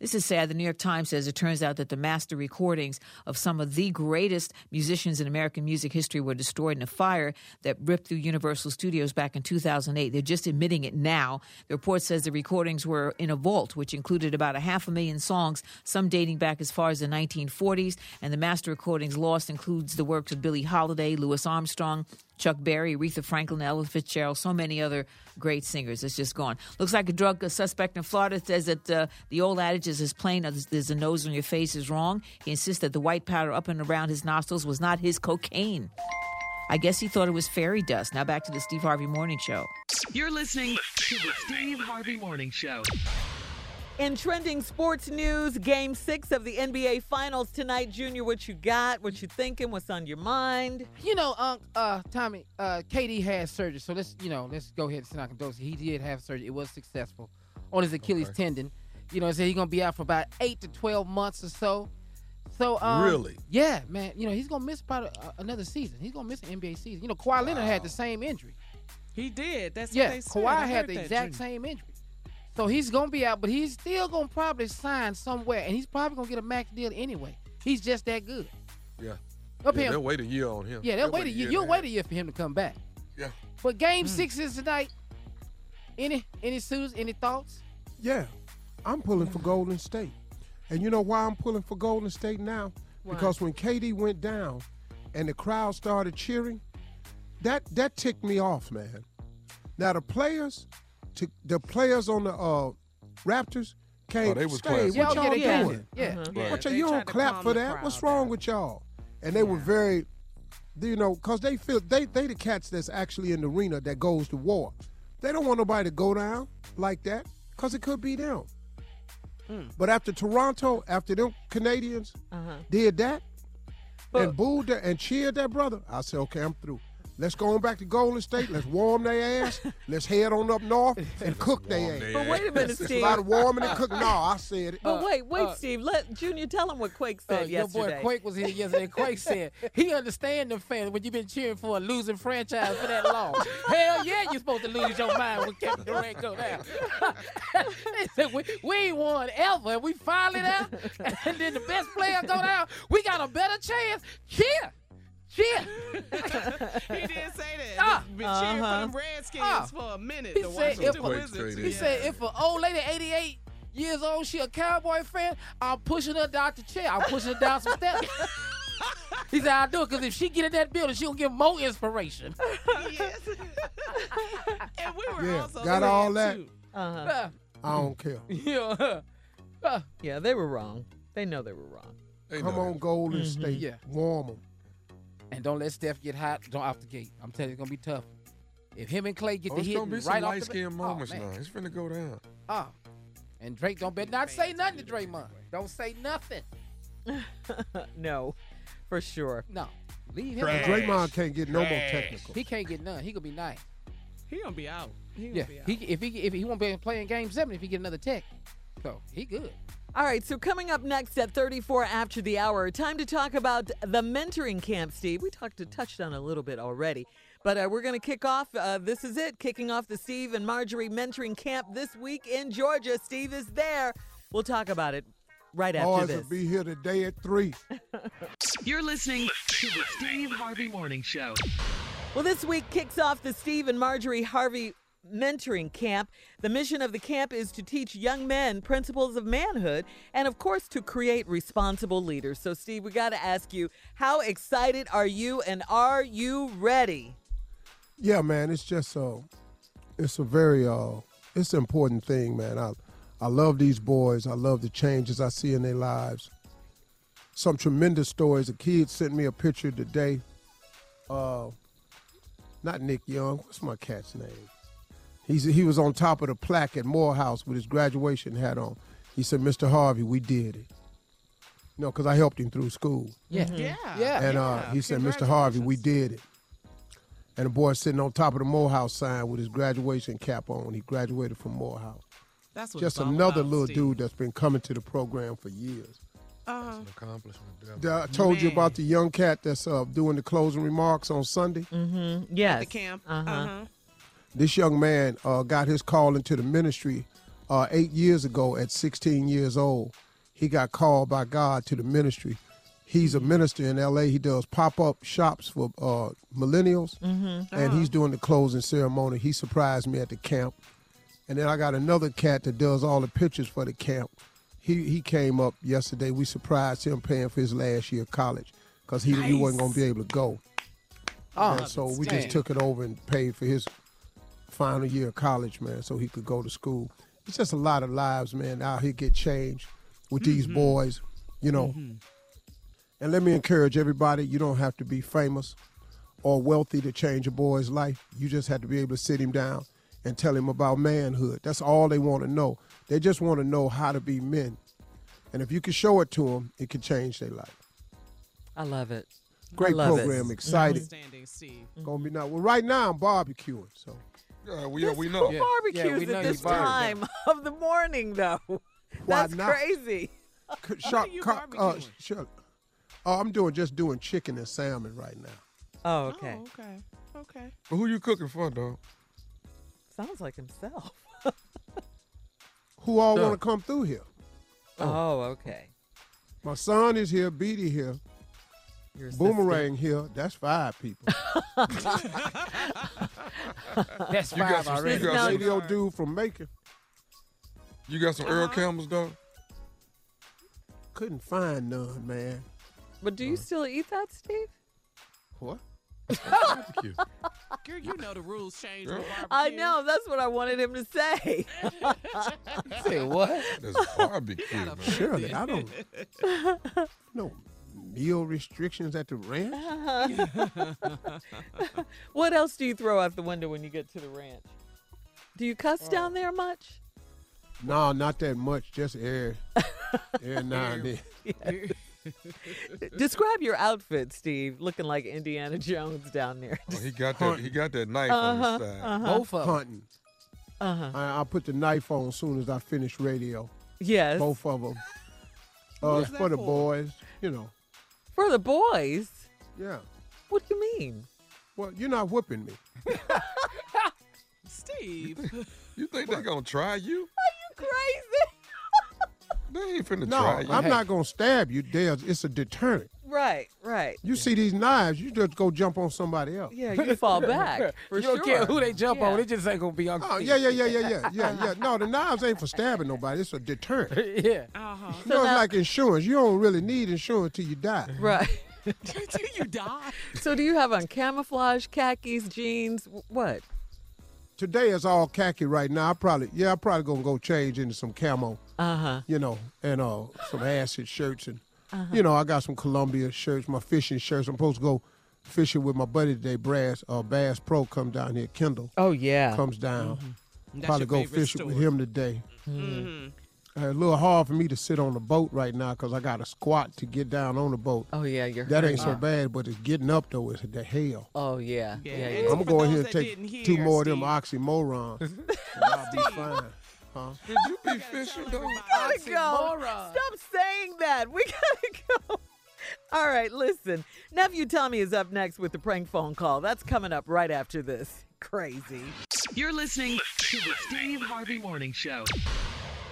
This is sad. The New York Times says it turns out that the master recordings of some of the greatest musicians in American music history were destroyed in a fire that ripped through Universal Studios back in 2008. They're just admitting it now. The report says the recordings were in a vault, which included about a half a million songs, some dating back as far as the 1940s. And the master recordings lost includes the works of Billie Holiday, Louis Armstrong, Chuck Berry, Aretha Franklin, Ella Fitzgerald, so many other great singers. It's just gone. Looks like a drug suspect in Florida says that uh, the old adage is as plain as there's a nose on your face is wrong. He insists that the white powder up and around his nostrils was not his cocaine. I guess he thought it was fairy dust. Now back to the Steve Harvey Morning Show.
You're listening to the Steve Harvey Morning Show.
In trending sports news, game six of the NBA Finals tonight. Junior, what you got? What you thinking? What's on your mind?
You know, um, uh, Tommy, uh, KD had surgery, so let's, you know, let's go ahead and send out condolences. He did have surgery. It was successful on his Achilles
Okay.
tendon. You know, so he's gonna be out for about eight to twelve months or so. So, um,
Really?
Yeah, man. You know, he's gonna miss about uh, another season. He's gonna miss an NBA season. You know, Kawhi Leonard had the same injury.
He did. That's
yeah,
what they said.
Kawhi
I
had the exact
Junior.
same injury. So he's gonna be out, but he's still gonna probably sign somewhere, and he's probably gonna get a max deal anyway. He's just that good.
Yeah.
Up
yeah
here-
they'll wait a year on him.
Yeah, they'll wait a year. You'll wait a year for him to come back.
Yeah.
But game hmm. six is tonight. Any any suits? Any thoughts?
Yeah, I'm pulling for Golden State. And you know why I'm pulling for Golden State now?
Why?
Because when KD went down and the crowd started cheering, that that ticked me off, man. Now the players, to, the players on the uh, Raptors came.
Oh, they was
"Stay, what y'all
yeah,
doing?
clapping. Yeah. Yeah,
What y'all, you don't clap for
the
that? What's wrong
down.
with y'all? And they were very, you know, cause they feel they they the cats that's actually in the arena that goes to war. They don't want nobody to go down like that, cause it could be them.
Hmm.
But after Toronto, after them Canadians
Uh-huh.
did that
But-
and booed that and cheered that brother, I said, okay, I'm through. Let's go on back to Golden State. Let's warm their ass. Let's head on up north and cook their ass.
But wait a minute, Steve.
It's a lot of warming and cooking. No, I said it.
But wait, wait,
uh,
Steve. Let Junior tell him what Quake
Uh,
said
your boy. Quake was here yesterday. Quake said he understand them fans when you've been cheering for a losing franchise for that long. Hell yeah, you're supposed to lose your mind when Kevin Durant go down. they said we, we ain't won ever, and we finally down. And then the best player go down. We got a better chance. Cheer, cheer.
He did say that.
Ah.
Been cheering
Uh-huh.
for them Redskins
Ah.
for a minute.
He
the
said
Washington
if a-
Wizards.
He
He
Yeah.
said if an old lady, 88 years old, she a Cowboy fan, I'm pushing her down the chair. I'm pushing her down some steps. he said, I'll do it because if she get in that building, she'll get more inspiration.
yes. and we were
Yeah,
also
got all that.
too,
Uh-huh.
Uh,
I don't care.
yeah. Uh,
Yeah, they were wrong. They know they were wrong.
They
Come
know
on,
that.
Golden
Mm-hmm.
State.
Yeah.
Warm them.
And don't let Steph get hot. Don't off the gate. I'm telling you, it's gonna be tough. If him and Clay get
Oh,
the
it's
hit
gonna be
right
some
off
light
the
skinned
bat- oh,
moments
oh, man.
now. It's finna go down.
Oh. And Drake don't bet not say nothing to Draymond. Don't say nothing.
no, for sure.
No. Leave him
Trash.
Draymond can't get no more technical.
He can't get none. He gonna be nice.
He gonna be out. He gonna
Yeah.
be out.
He if he if he won't be playing game seven if he get another tech. So he good.
All right, so coming up next at 34 after the hour, time to talk about the mentoring camp, Steve. We talked to touched on a little bit already, but uh, we're going to kick off. Uh, this is it, kicking off the Steve and Marjorie mentoring camp this week in Georgia. Steve is there. We'll talk about it right after
Boys
this.
will be here today at 3.
You're listening to the Steve Harvey Morning Show.
Well, this week kicks off the Steve and Marjorie Harvey Mentoring Camp. The mission of the camp is to teach young men principles of manhood and, of course, to create responsible leaders. So, Steve, we got to ask you, how excited are you and are you ready?
Yeah, man, it's just uh, it's a very uh, it's an important thing, man. I I love these boys. I love the changes I see in their lives. Some tremendous stories. A kid sent me a picture today. Uh, not Nick Young. What's my cat's name? He's he was on top of the plaque at Morehouse with his graduation hat on. He said, "Mr. Harvey, we did it." You know, because I helped him through school.
Yeah.
Yeah.
Yeah.
And uh, he said, Mr. Harvey, we did it. And the boy sitting on top of the Morehouse sign with his graduation cap on. He graduated from Morehouse.
That's what
Just another
about,
little
Steve.
dude that's been coming to the program for years.
Uh-huh.
Accomplishment.
I told you about the young cat that's uh, doing the closing remarks on Sunday.
Mm-hmm. Yes.
The camp.
Uh-huh.
Uh-huh.
This young man uh, got his call into the ministry uh, eight years ago at 16 years old. He got called by God to the ministry. He's a minister in LA. He does pop up shops for uh, millennials,
Mm-hmm.
and he's doing the closing ceremony. He surprised me at the camp. And then I got another cat that does all the pictures for the camp. He he came up yesterday. We surprised him paying for his last year of college because he, he wasn't going to be able to go.
Oh,
And so we just took it over and paid for his final year of college, man, so he could go to school. It's just a lot of lives, man, out here get changed with these mm-hmm. boys, you know. Mm-hmm. And let me encourage everybody, you don't have to be famous or wealthy to change a boy's life. You just have to be able to sit him down and tell him about manhood. That's all they want to know. They just want to know how to be men. And if you can show it to them, it can change their life.
I love it.
Great
I love it.
program, excited.
Outstanding, Steve.
Gonna be now. Well, right now I'm barbecuing, so
Yeah, we, yeah, we know.
Yeah.
Barbecues
Yeah, we know
at this
barbecue.
time of the morning, though.
Why
That's
not?
crazy.
C- Shark,
you
uh,
barbecuing?
Oh, I'm doing just doing chicken and salmon right now.
Oh, okay.
Oh, okay. Okay.
But who you cooking for, dog?
Sounds like himself.
Who all want to come through here?
Oh, okay.
My son is here, Beatty here,
Your
Boomerang here. That's five people.
That's
You got
five
some-
already.
you got some-
Radio dude from Macon.
You got some Earl uh-huh. Campbell's, dog?
Couldn't find none, man.
But do you uh-huh. still eat that, Steve?
What?
Barbecue.
Girl, you know the rules change.
Girl.
with
I
barbecue.
know. That's what I wanted him to say.
Say what?
That's barbecue, man.
Surely, I don't. No meal restrictions at the ranch.
what else do you throw out the window when you get to the ranch? Do you cuss
Oh.
down there much?
No, not that much. Just air, air now and then.
Describe your outfit, Steve. Looking like Indiana Jones down there.
Oh, he got that. He got that knife on
Uh-huh,
his side.
uh-huh,
Both of them.
Hunting.
uh-huh.
I, I'll put the knife on as soon as I finish radio.
Yes.
Both of them. Uh,
What's
for
that
the boys, you know.
For the boys?
Yeah.
What do you mean?
Well, you're not whipping me.
Steve.
You think they're gonna try you?
Are you crazy.
They ain't finna
No,
try you.
I'm not gonna stab you. There's, it's a deterrent.
Right, right.
You see these knives, you just go jump on somebody else.
Yeah, you fall back. For
you don't
sure.
care who they jump on.
Yeah.
It just ain't gonna be on.
Oh yeah, yeah, yeah, yeah, yeah, yeah, yeah. No, the knives ain't for stabbing nobody. It's a deterrent.
Yeah.
Uh-huh.
know, it's
now-
like insurance. You don't really need insurance till you die.
Right.
Until you die.
So do you have on camouflage, khakis, jeans? What?
Today is all khaki right now. I probably, yeah, I probably gonna go change into some camo,
Uh-huh.
you know, and uh some acid shirts and, you know, I got some Columbia shirts, my fishing shirts. I'm supposed to go fishing with my buddy today, Brass, uh, Bass Pro, come down here. Kendall
Oh yeah.
comes down.
That's
Probably go
favorite
fishing with him today.
Mhm.
Uh, a little hard for me to sit on the boat right now because I got to squat to get down on the boat.
Oh yeah, you're
That ain't
hurting.
so bad, but it's getting up though. It's the hell.
Oh yeah.
Yeah,
Yeah. yeah.
I'm gonna go
those
ahead and take
didn't
two
hear,
more of them
Steve.
oxymorons. and I'll be fine. Huh?
Did you be fishing though?
gotta go.
Oxymoron.
Stop saying that. We gotta go. All right, listen. Nephew Tommy is up next with the prank phone call. That's coming up right after this. Crazy.
You're listening to the Steve Harvey Morning Show.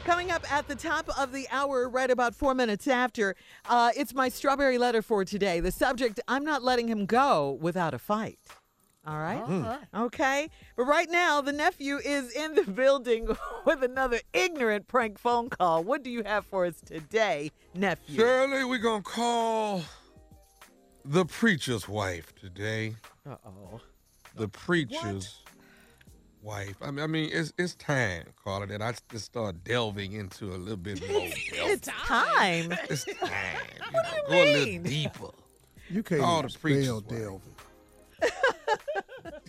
Coming up at the top of the hour, right about four minutes after, uh, it's my strawberry letter for today. The subject I'm not letting him go without a fight. All right? Okay. But right now, the nephew is in the building with another ignorant prank phone call. What do you have for us today, nephew?
Shirley, we're gonna call the preacher's wife today.
Uh oh.
The preacher's wife. I mean, I mean, it's it's time, Carla, that I just start delving into a little bit more.
It's time.
It's time. You
What
know,
do you
go a little deeper.
You can't
Call
even
the preacher's
spell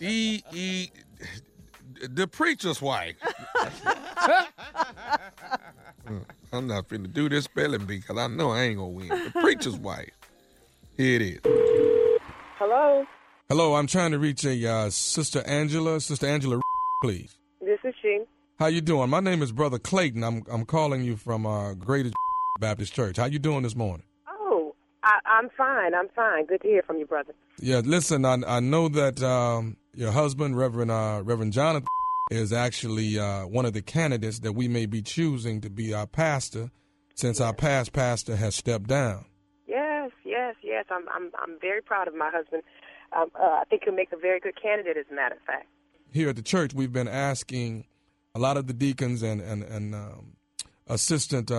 wife.
Delvin.
D E the preacher's wife. I'm not finna do this spelling bee because I know I ain't gonna win. The preacher's wife. Here it is.
Hello,
Hello, I'm trying to reach a uh, sister Angela. Sister Angela, please.
this is she.
How you doing? My name is Brother Clayton. I'm I'm calling you from uh, Greater Baptist Church. How you doing this morning?
Oh, I, I'm fine. I'm fine. Good to hear from you, brother.
Yeah, listen, I I know that um, your husband, Reverend uh, Reverend Jonathan, is actually uh, one of the candidates that we may be choosing to be our pastor, since our past pastor has stepped down.
Yes, yes, yes. I'm I'm I'm very proud of my husband. Um, uh, I think he'll make a very good candidate, as a matter of fact.
Here at the church, we've been asking a lot of the deacons and and and um, assistant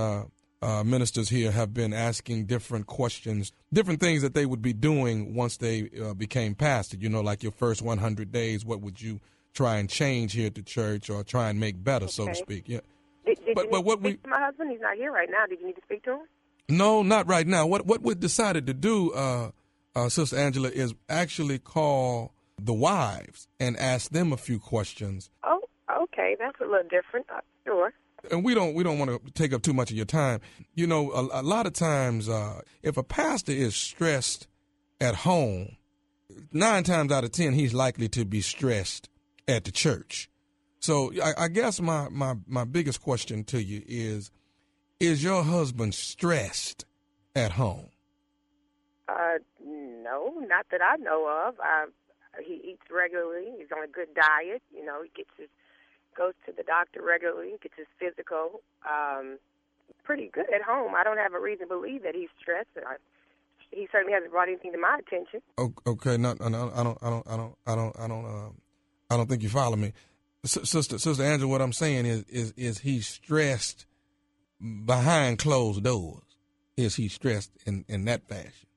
uh, ministers here have been asking different questions, different things that they would be doing once they uh, became pastor. You know, like your first 100 days, what would you try and change here at the church or try and make better, so to speak? Yeah.
Did, did
But-
you
but what we-
my husband? He's not here right now. Did you need to speak to him?
No, not right now. What what we decided to do, uh, uh, Sister Angela, is actually call the wives and ask them a few questions.
Oh, okay. That's a little different. Uh, sure.
And we don't we don't want to take up too much of your time. You know, a, a lot of times, uh, if a pastor is stressed at home, nine times out of ten, he's likely to be stressed at the church. So I, I guess my, my my biggest question to you is: Is your husband stressed at home?
Uh, no, not that I know of. Uh, he eats regularly. He's on a good diet. You know, he gets his goes to the doctor regularly. Gets his physical. Um, pretty good at home. I don't have a reason to believe that he's stressed. I, he certainly hasn't brought anything to my attention.
Okay, no, no, no, I don't, I don't, I don't, I don't, I don't, um, I don't think you follow me, S- sister, sister Angela. What I'm saying is, is, is he stressed behind closed doors? Is he stressed in in that fashion?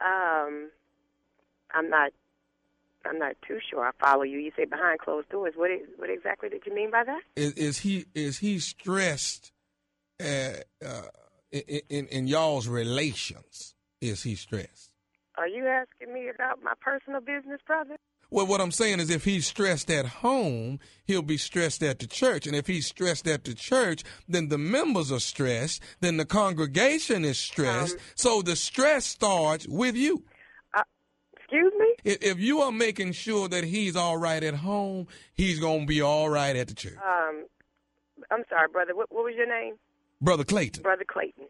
Um, I'm not. I'm not too sure. I follow you. You say behind closed doors. What? Is, what exactly did you mean by that?
Is, is he is he stressed uh, uh, in, in in y'all's relations? Is he stressed?
Are you asking me about my personal business, brother?
Well, what I'm saying is, if he's stressed at home, he'll be stressed at the church. And if he's stressed at the church, then the members are stressed. Then the congregation is stressed. so the stress starts with you.
Excuse me?
If, if you are making sure that he's all right at home, he's going to be all right at the church.
Um, I'm sorry, brother. What, what was your name?
Brother Clayton.
Brother Clayton.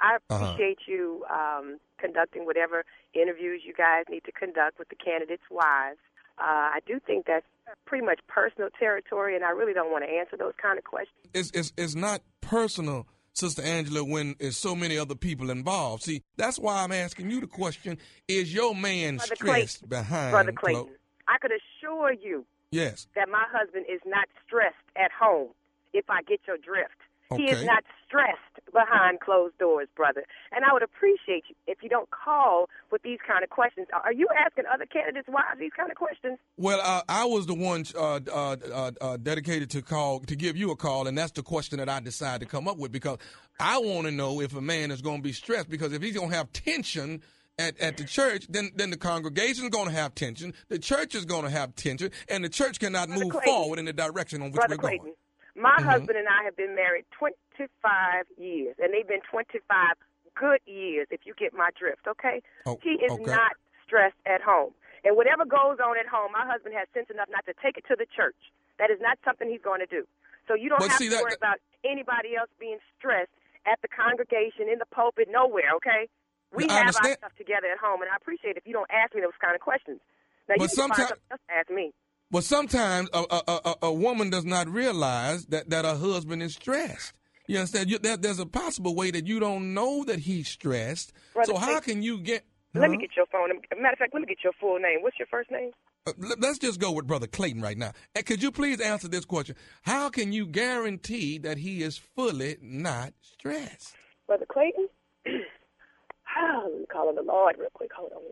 I
Uh-huh.
appreciate you um, conducting whatever interviews you guys need to conduct with the candidates' wives. Uh, I do think that's pretty much personal territory, and I really don't want to answer those kind of questions.
it's, it's, it's not personal, Sister Angela, when there's so many other people involved. See, that's why I'm asking you the question: Is your man
Brother
stressed
Clayton,
behind?
Brother
clo-
Clayton, I could assure you
yes.
that my husband is not stressed at home. If I get your drift, he is not stressed behind closed doors, brother. And I would appreciate you if you don't call with these kind of questions. Are you asking other candidates why these kind of questions?
Well, uh, I was the one uh, uh, uh, uh, dedicated to call to give you a call, and that's the question that I decided to come up with because I want to know if a man is going to be stressed. Because if he's going to have tension at, at the church, then then the congregation is going to have tension, the church is going to have tension, and the church cannot move
Clayton.
forward in the direction on which
Brother
we're going.
My
Mhm.
husband and I have been married 25 years, and they've been 25 good years, if you get my drift, okay?
Oh,
he is
okay.
not stressed at home. And whatever goes on at home, my husband has sense enough not to take it to the church. That is not something he's going to do. So you don't
But
have to
that-
worry about anybody else being stressed at the congregation, in the pulpit, nowhere. Okay. We have our stuff together at home, and I appreciate if you don't ask me those kind of questions. Now
But
you can find something else to ask me.
Well, sometimes a, a, a, a- woman does not realize that, that her husband is stressed. You understand? You, there, there's a possible way that you don't know that he's stressed.
Brother,
so how can you get?
Let me get your phone. Matter of fact, let me get your full name. What's your first name?
Uh, let- Let's just go with Brother Clayton right now. Uh, Could you please answer this question? How can you guarantee that he is fully not stressed?
Brother Clayton? let me call on the Lord real quick. Hold on.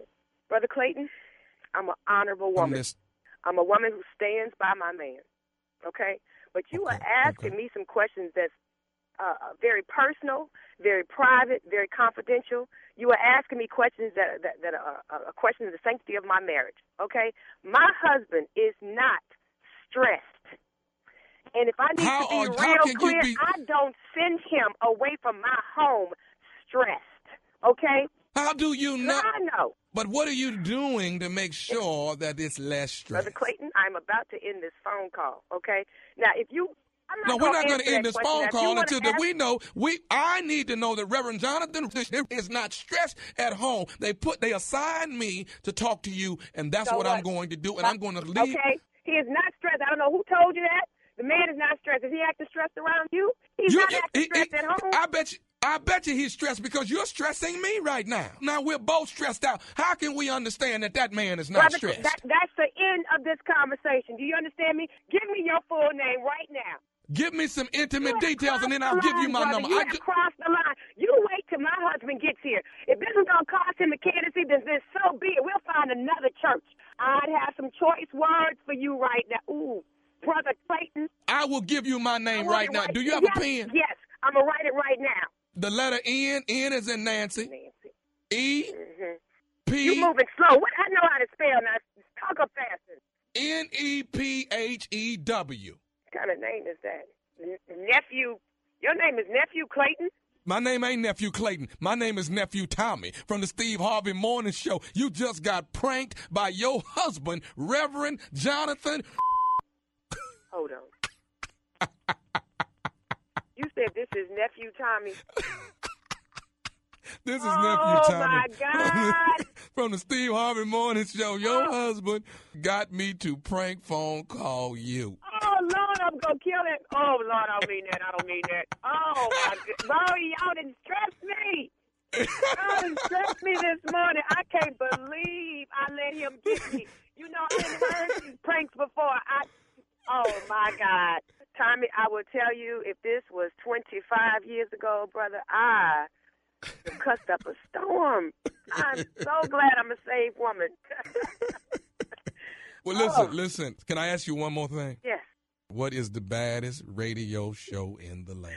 Brother Clayton, I'm an honorable
I'm
woman. I'm a woman who stands by my man. Okay? But you are asking me some questions that's uh, very personal, very private, very confidential. You are asking me questions that that, that are uh, a question of the sanctity of my marriage. Okay? My husband is not stressed. And if I need
How
to be
are-
real clear,
be-
I don't send him away from my home stressed. Okay?
How do you know?
I know.
But what are you doing to make sure that it's less stress?
Brother Clayton, I'm about to end this phone call. Okay? Now, if you, I'm not
No, we're not
going
to end this phone call until that we know we. I need to know that Reverend Jonathan is not stressed at home. They put they assigned me to talk to you, and that's
So
what, I'm going to do. And I'm going to leave.
Okay? He is not stressed. I don't know who told you that. The man is not stressed. Is he acting stressed around you? He's
You-
not acting
he-
stressed
he-
at home.
I bet you. I bet you he's stressed because you're stressing me right now. Now we're both stressed out. How can we understand that that man is not
Brother,
stressed?
That, that's the end of this conversation. Do you understand me? Give me your full name right now.
Give me some intimate details, and then I'll
crossed
give
the
you my
line,
number.
You
I
have
ju-
crossed the line. You wait till my husband gets here. If this is gonna cost him a candidacy, then, then so be it. We'll find another church. I'd have some choice words for you right now. Ooh, brother Clayton.
I will give you my name right now. Do you have
yes,
a pen?
Yes, I'm gonna write it right now.
The letter N. N is in Nancy. E.
Mhm.
P.
You moving slow. What I know how to spell now. Talk up faster.
N E P H E W.
What kind of name is that? N- nephew. Your name is Nephew Clayton.
My name ain't Nephew Clayton. My name is Nephew Tommy from the Steve Harvey Morning Show. You just got pranked by your husband, Reverend Jonathan.
Hold on. you said this is nephew Tommy.
This is
Oh,
Nephew Tommy.
my God.
from the Steve Harvey Morning Show. Your oh. husband got me to prank phone call you.
Oh Lord, I'm gonna kill it. Oh Lord, I don't mean that. I don't mean that. Oh my God, bro, y'all didn't stress me. Y'all didn't stress me this morning. I can't believe I let him get me. You know, I didn't heard these pranks before. I. Oh my God, Tommy, I will tell you, if this was 25 years ago, brother, I cussed up a storm. I'm so glad I'm a saved woman.
Well, listen,
Oh.
listen. Can I ask you one more thing?
yes,
What is the baddest radio show in the land?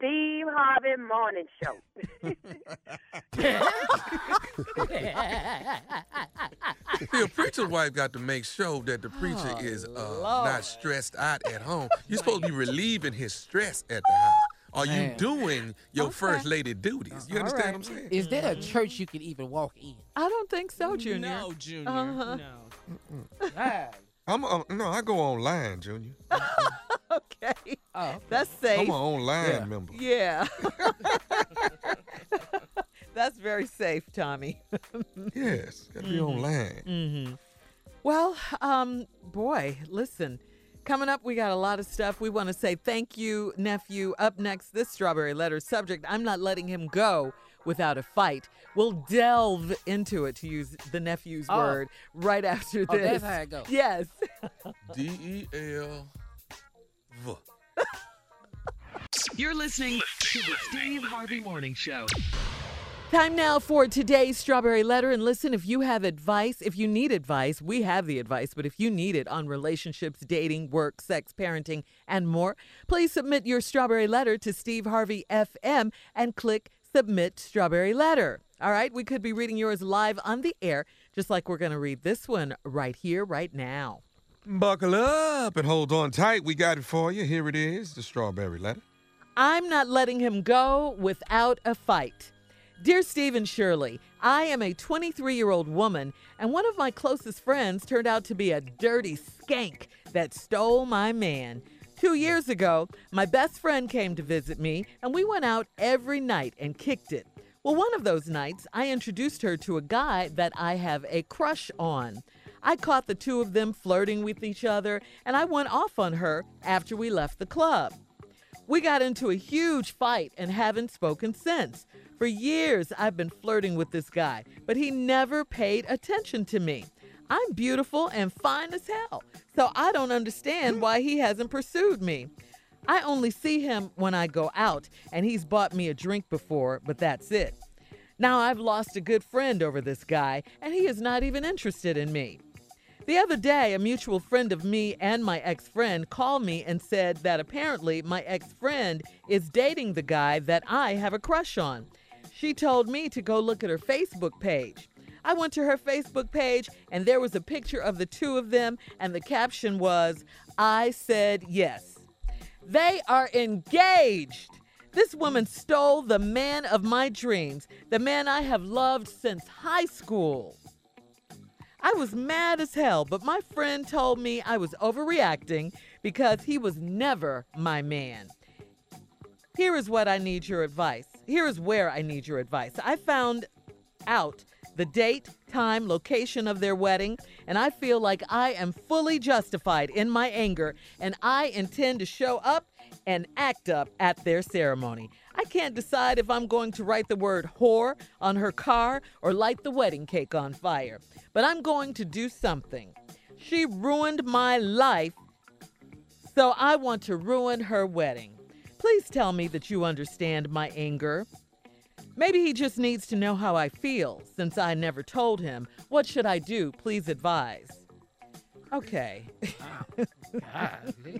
The Steve Harvey Morning Show.
See, a preacher's wife got to make sure that the preacher
Oh,
is uh, not stressed out at home. You're supposed to be relieving his stress at the house. Are you doing your first lady duties? You understand
right.
what I'm saying?
Is there a church you can even walk in?
I don't think so, Junior.
No, Junior.
Uh-huh.
No.
I'm uh, no, I go online, Junior.
okay.
Oh,
That's safe.
I'm an online
Yeah.
member.
Yeah. That's very safe, Tommy.
Yes, gotta be
Mhm.
online.
hmm Well, um, boy, listen. Coming up, we got a lot of stuff. We want to say thank you, nephew. Up next, this strawberry letter subject I'm not letting him go without a fight. We'll delve into it, to use the nephew's
Oh.
word, right after
Oh,
this.
that's how it goes.
Yes.
D E L V.
You're listening to the Steve Harvey Morning Show.
Time now for today's strawberry letter. And listen, if you have advice, if you need advice, we have the advice. But if you need it on relationships, dating, work, sex, parenting, and more, please submit your strawberry letter to Steve Harvey FM and click submit strawberry letter. All right, we could be reading yours live on the air, just like we're going to read this one right here, right now.
Buckle up and hold on tight. We got it for you. Here it is, the strawberry letter.
I'm not letting him go without a fight. Dear Stephen Shirley, I am a 23 year old woman, and one of my closest friends turned out to be a dirty skank that stole my man. Two years ago, my best friend came to visit me, and we went out every night and kicked it. Well, one of those nights, I introduced her to a guy that I have a crush on. I caught the two of them flirting with each other, and I went off on her after we left the club. We got into a huge fight and haven't spoken since. For years, I've been flirting with this guy, but he never paid attention to me. I'm beautiful and fine as hell, so I don't understand why he hasn't pursued me. I only see him when I go out, and he's bought me a drink before, but that's it. Now I've lost a good friend over this guy, and he is not even interested in me. The other day, a mutual friend of me and my ex friend called me and said that apparently my ex friend is dating the guy that I have a crush on. She told me to go look at her Facebook page. I went to her Facebook page and there was a picture of the two of them, and the caption was, I said yes. They are engaged. This woman stole the man of my dreams, the man I have loved since high school. I was mad as hell, but my friend told me I was overreacting because he was never my man. Here is what I need your advice. Here is where I need your advice. I found out the date, time, location of their wedding, and I feel like I am fully justified in my anger, and I intend to show up and act up at their ceremony. I can't decide if I'm going to write the word whore on her car or light the wedding cake on fire, but I'm going to do something. She ruined my life, so I want to ruin her wedding. Please tell me that you understand my anger. Maybe he just needs to know how I feel since I never told him. What should I do? Please advise. Okay. Oh,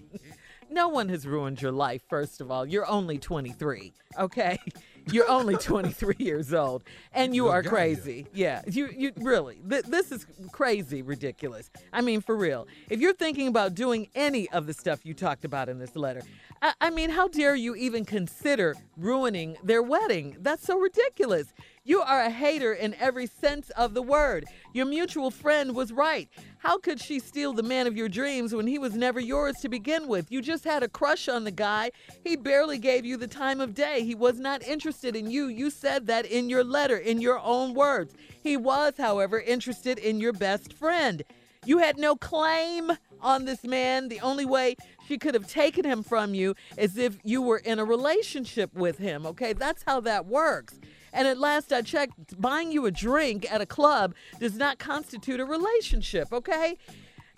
no one has ruined your life, first of all. You're only 23, okay? You're only 23 years old, and you are crazy. Yeah, you you really. Th- this is crazy, ridiculous. I mean, for real. If you're thinking about doing any of the stuff you talked about in this letter, I, I mean, how dare you even consider ruining their wedding? That's so ridiculous. You are a hater in every sense of the word. Your mutual friend was right. How could she steal the man of your dreams when he was never yours to begin with? You just had a crush on the guy. He barely gave you the time of day. He was not interested in you. You said that in your letter, in your own words. He was, however, interested in your best friend. You had no claim on this man. The only way she could have taken him from you is if you were in a relationship with him. Okay, that's how that works. And at last I checked, buying you a drink at a club does not constitute a relationship, okay?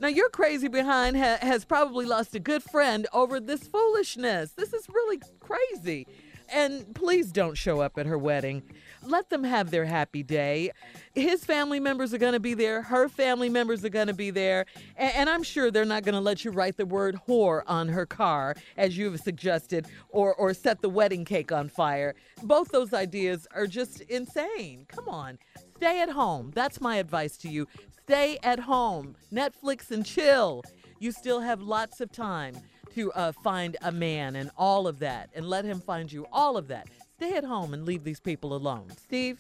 Now, your crazy behind ha- has probably lost a good friend over this foolishness. This is really crazy. And please don't show up at her wedding. Let them have their happy day. His family members are going to be there. Her family members are going to be there. And, and I'm sure they're not going to let you write the word whore on her car, as you've suggested, or, or set the wedding cake on fire. Both those ideas are just insane. Come on. Stay at home. That's my advice to you. Stay at home. Netflix and chill. You still have lots of time to uh, find a man and all of that, and let him find you all of that. Stay at home and leave these people alone. Steve?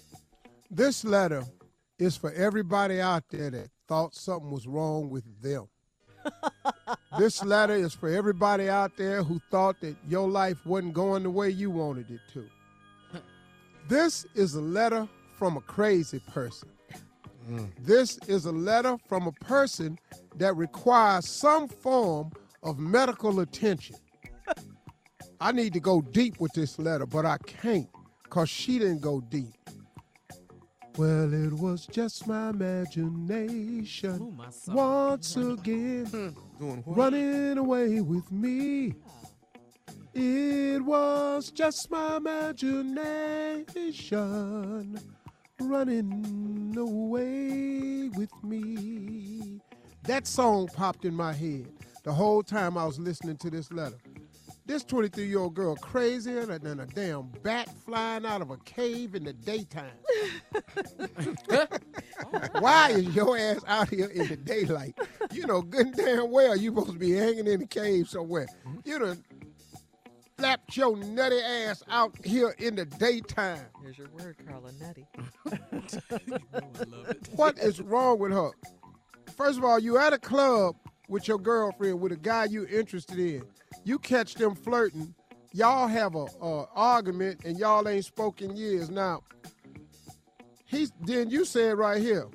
This letter is for everybody out there that thought something was wrong with them. this letter is for everybody out there who thought that your life wasn't going the way you wanted it to. This is a letter from a crazy person. Mm. This is a letter from a person that requires some form of medical attention. I need to go deep with this letter, but I can't because she didn't go deep. Well, it was just my imagination once again running away with me. It was just my imagination running away with me. That song popped in my head the whole time I was listening to this letter. This 23 year old girl crazier than a damn bat flying out of a cave in the daytime. Why is your ass out here in the daylight? You know good and damn well you supposed to be hanging in the cave somewhere. You done flapped your nutty ass out here in the daytime.
Here's your word, Carla Nutty.
What is wrong with her? First of all, you at a club with your girlfriend, with a guy you're interested in. You catch them flirting. Y'all have a, a argument, and y'all ain't spoken years. Now, he's then you said right here,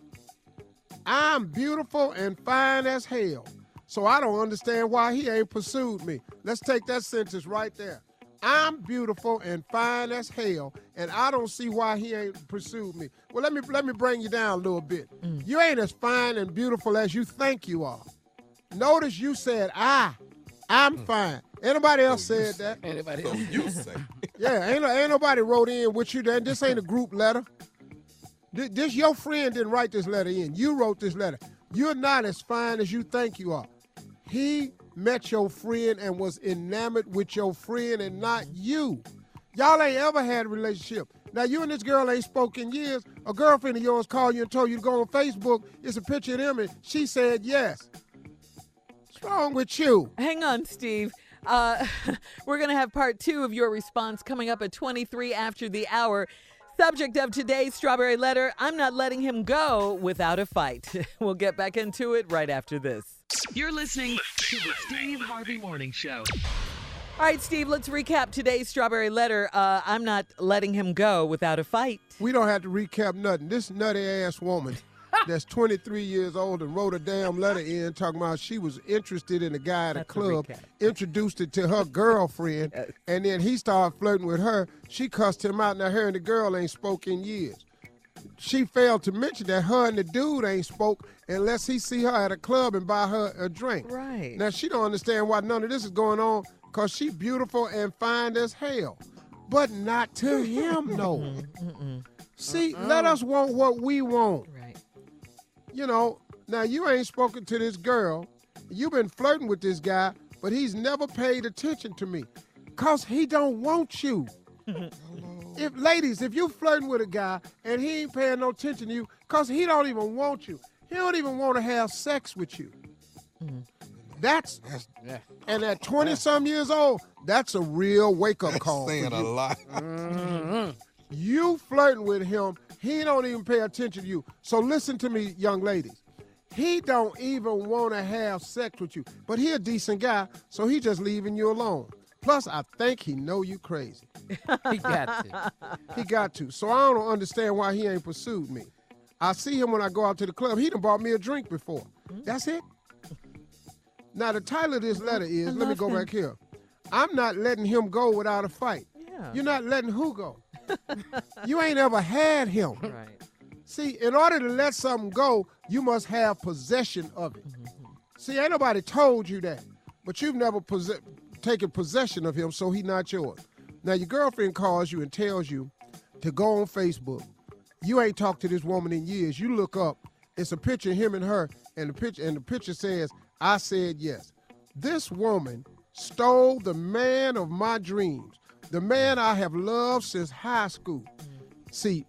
I'm beautiful and fine as hell. So I don't understand why he ain't pursued me. Let's take that sentence right there. I'm beautiful and fine as hell, and I don't see why he ain't pursued me. Well, let me let me bring you down a little bit. Mm. You ain't as fine and beautiful as you think you are. Notice you said I. I'm hmm. fine. Anybody else said that?
Anybody
So
else?
you say.
Yeah, ain't, ain't nobody wrote in with you. Then this ain't a group letter. This, this your friend didn't write this letter in. You wrote this letter. You're not as fine as you think you are. He met your friend and was enamored with your friend and not you. Y'all ain't ever had a relationship. Now you and this girl ain't spoken years. A girlfriend of yours called you and told you to go on Facebook. It's a picture of them, and she said yes. What's wrong with you?
Hang on, Steve. Uh, we're going to have part two of your response coming up at 23 after the hour. Subject of today's Strawberry Letter I'm not letting him go without a fight. We'll get back into it right after this.
You're listening to the Steve Harvey Morning Show.
All right, Steve, let's recap today's Strawberry Letter. Uh, I'm not letting him go without a fight.
We don't have to recap nothing. This nutty ass woman that's 23 years old and wrote a damn letter in talking about she was interested in a guy at a
That's a
club,
recap.
introduced it to her girlfriend, and then he started flirting with her. She cussed him out. Now her and the girl ain't spoke in years. She failed to mention that her and the dude ain't spoke unless he see her at a club and buy her a drink.
Right.
Now she don't understand why none of this is going on because she beautiful and fine as hell. But not to him, no. See, let us want what we want. You know, now you ain't spoken to this girl. You've been flirting with this guy, but he's never paid attention to me. Cause he don't want you. if ladies, if you flirting with a guy and he ain't paying no attention to you, cause he don't even want you. He don't even want to have sex with you. Mm-hmm. That's that's
Yeah.
and at 20 some years old, that's a real wake up call.
Saying a lot. Mm-hmm.
You flirting with him, he don't even pay attention to you. So listen to me, young ladies. He don't even want to have sex with you, but he a decent guy, so he just leaving you alone. Plus, I think he know you crazy.
He got to.
He got to. So I don't understand why he ain't pursued me. I see him when I go out to the club. He done bought me a drink before. That's it. Now the title of this letter is, let me go
him.
back here. I'm not letting him go without a fight.
Yeah.
You're not letting who go? you ain't ever had him.
Right.
See, in order to let something go, you must have possession of it. See, ain't nobody told you that, but you've never possess- taken possession of him, so he not yours. Now, your girlfriend calls you and tells you to go on Facebook. You ain't talked to this woman in years. You look up, it's a picture of him and her, and the picture and the picture says, "I said yes." This woman stole the man of my dreams, the man I have loved since high school. See,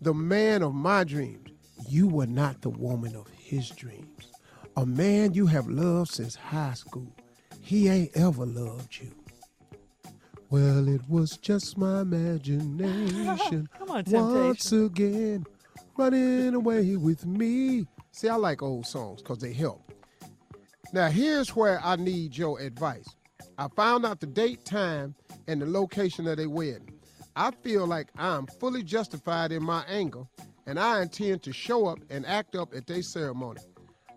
the man of my dreams. You were not the woman of his dreams. A man you have loved since high school. He ain't ever loved you. Well, it was just my imagination.
Come on,
Once again, running away with me. See, I like old songs because they help. Now, here's where I need your advice. I found out the date, time, and the location of their wedding. I feel like I'm fully justified in my anger, and I intend to show up and act up at their ceremony.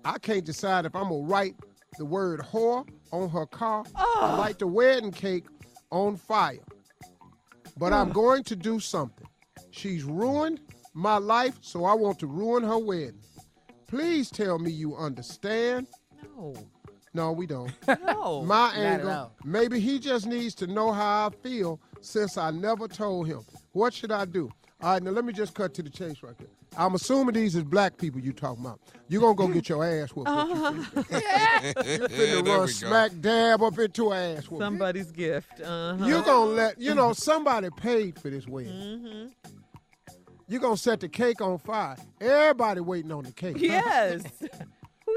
I can't decide if I'm gonna write the word whore on her car or light the wedding cake on fire. But I'm going to do something. She's ruined my life, so I want to ruin her wedding. Please tell me you understand.
No.
No, we don't.
No.
My
Not at all.
Maybe he just needs to know how I feel since I never told him. What should I do? All right, now let me just cut to the chase right there. I'm assuming these is black people you talking about. You're gonna go get your ass whooped. what you finna do. You finna
there
run
go.
smack dab up into an ass whooping.
Somebody's gift. Uh-huh.
You're gonna let you know somebody paid for this wedding.
Mm-hmm.
You're gonna set the cake on fire. Everybody waiting on the cake.
Yes.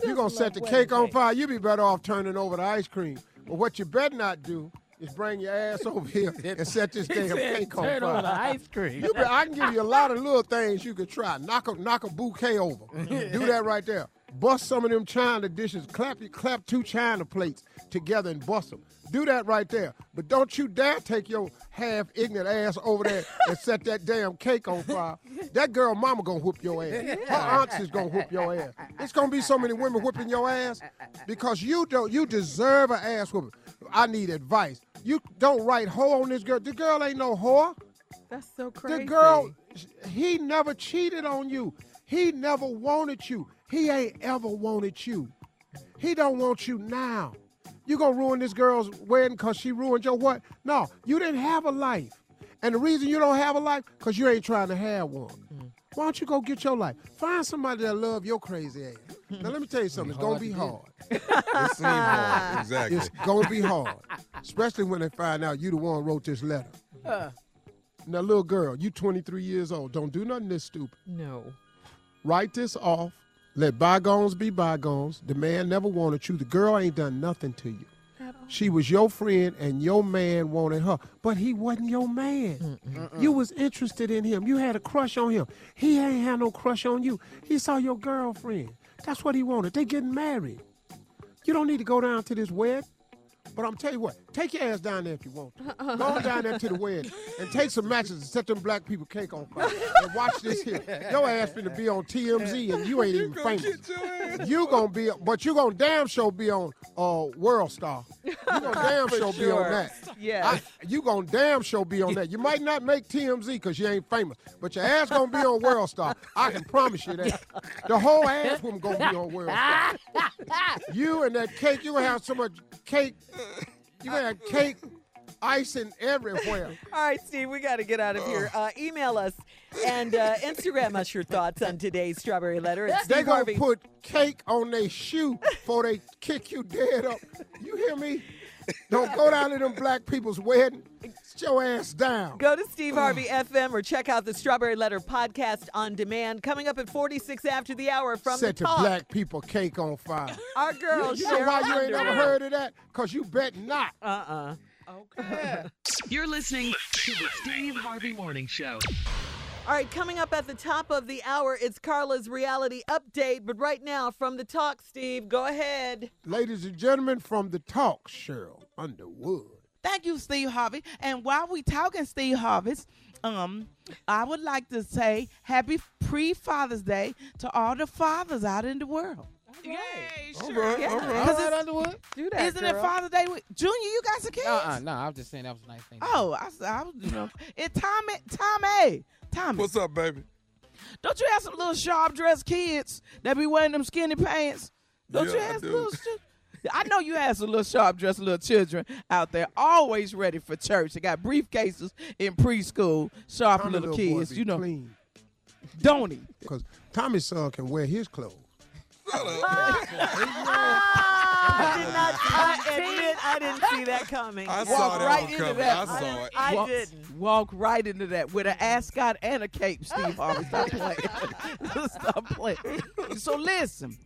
Who
You're gonna set the cake on fire. You'd be better off turning over the ice cream. But what you better not do is bring your ass over here and set this
He
damn cake on
Turn on the ice cream.
You be, I can give you a lot of little things you could try. Knock a knock a bouquet over. do that right there. Bust some of them china dishes. Clap you clap two china plates together and bust them. Do that right there. But don't you dare take your half ignorant ass over there and set that damn cake on fire. That girl mama gonna whoop your ass. Her aunts is gonna whoop your ass. It's gonna be so many women whooping your ass because you don't you deserve an ass whooping. I need advice. You don't write whore on this girl. The girl ain't no whore.
That's so crazy.
The girl, he never cheated on you. He never wanted you. He ain't ever wanted you. He don't want you now. You gonna ruin this girl's wedding because she ruined your what? No, you didn't have a life. And the reason you don't have a life, because you ain't trying to have one. Why don't you go get your life? Find somebody that love your crazy ass. Now let me tell you something. It's gonna be hard.
It seems hard. Exactly.
It's gonna be hard, especially when they find out you the one wrote this letter.
Uh,
Now, little girl, you 23 years old. Don't do nothing this stupid.
No.
Write this off. Let bygones be bygones. The man never wanted you. The girl ain't done nothing to you. She was your friend, and your man wanted her, but he wasn't your man. You was interested in him. You had a crush on him. He ain't had no crush on you. He saw your girlfriend. That's what he wanted. They getting married. You don't need to go down to this wedding. But I'm tell you what, take your ass down there if you want. to. Go on down there to the wedding and take some matches and set them black people cake on fire. And watch this here. Your ass finna be on TMZ and you ain't even famous. You gonna be, but you gonna damn sure be on uh, World Star. You gonna damn
For
sure, be on that.
Yes.
I- you gonna damn sure be on that. You might not make TMZ because you ain't famous, but your ass gonna be on World Star. I can promise you that. The whole ass woman gonna be on World Star. You and that cake, you gonna have so much cake. You gonna have cake icing everywhere.
All right, Steve, we got to get out of here. Uh, email us and uh, Instagram us your thoughts on today's Strawberry Letter. It's
They
Steve
gonna
Harvey.
put cake on their shoe before they kick you dead up. You hear me? Don't go down to them black people's wedding. Sit your ass down.
Go to Steve Harvey FM or check out the Strawberry Letter podcast on demand. Coming up at 46 after the hour from
Set
the
the black people cake on fire.
Our girl,
You know why you ain't
Underwood.
never heard of that? Because you bet not.
Uh-uh. Okay.
You're listening to the Steve Harvey Morning Show.
All right, coming up at the top of the hour, it's Carla's reality update. But right now, from the talk, Steve, go ahead.
Ladies and gentlemen, from the talk, Sheryl Underwood.
Thank you, Steve Harvey. And while we talking Steve Harvey's, um, I would like to say happy pre-Father's Day to all the fathers out in the world. Yay,
All
sure.
right,
Yeah.
all right.
'Cause
All right,
it's-
Underwood.
Do
Isn't it Father's Day? week? Junior, you got some kids?
Uh-uh, no, I was just saying that was a nice thing.
Oh, I, s- I was, you know, it's Tommy, Tommy, Tommy.
What's up, baby?
Don't you have some little sharp dressed kids that be wearing them skinny pants? Don't you
Yeah, I
have some
do.
little? I know you have some little sharp dressed little children out there, always ready for church. They got briefcases in preschool, sharp
Tommy
little
little boy
kids.
be
You know,
clean.
don't he?
Because Tommy's son can wear his clothes. Ah.
I did not. I admit I didn't see that coming.
I
Walk
saw that
right
one
into
coming.
that.
I saw it.
I
walk,
didn't.
Walk right into that with an ascot and a cape, Steve Harvey. Stop playing. Stop playing. So listen.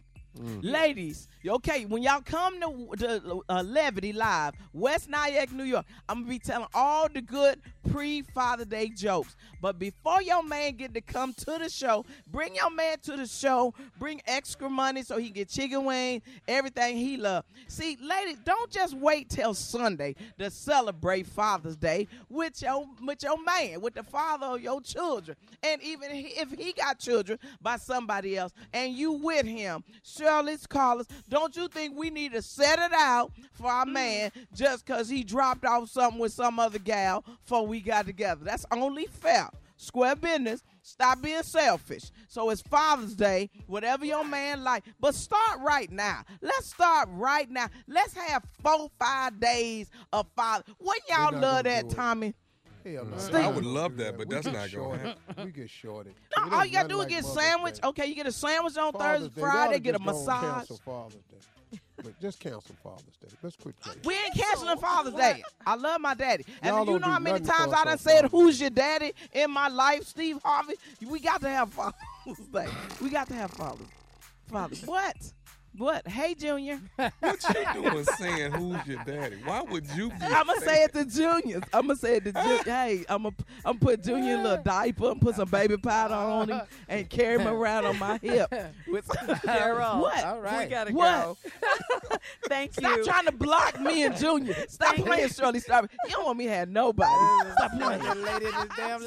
Ladies, okay, when y'all come to, to uh, Levity Live, West Nyack, New York, I'm gonna be telling all the good pre-Father Day jokes. But before your man get to come to the show, bring your man to the show. Bring extra money so he can get chicken wing, everything he love. See, ladies, don't just wait till Sunday to celebrate Father's Day with your with your man, with the father of your children, and even if he got children by somebody else, and you with him, Shirley's callers. Don't you think we need to set it out for our mm. man just because he dropped off something with some other gal for we got together? That's only fair. Square business. Stop being selfish. So it's Father's Day, whatever your man like. But start right now. Let's start right now. Let's have four, five days of Father. Wouldn't y'all love that. Tommy?
Hell no.
Steve.
I would love that, but that's not going to happen.
We get shorted.
No, all you gotta do is
like
get
Mother's
sandwich.
Day.
Okay, you get a sandwich on
Father's
Thursday, Friday, get a
just gonna
massage.
Cancel Father's But just cancel Father's Day. Let's quit playing.
We ain't canceling Father's Day. I love my daddy. And
Y'all
you
don't
know
do
how many
nothing
times
for
I
us
done said,
Father's
Who's your daddy in my life, Steve Harvey? We got to have Father's Day. We got to have Father's Father's. What?
What? Hey, Junior.
What you doing saying who's your daddy? Why would you be
I'm gonna say it to juniors. I'm gonna say it to Junior. Hey, I'm gonna I'm put Junior in a little diaper and put some baby powder on him and carry him around on my hip. With
Daryl,
what?
All right.
we gotta
What?
go. Thank
Stop
you.
trying to block me and Junior. Stop playing, Shirley. Stop it. You don't want me to have nobody. Stop playing.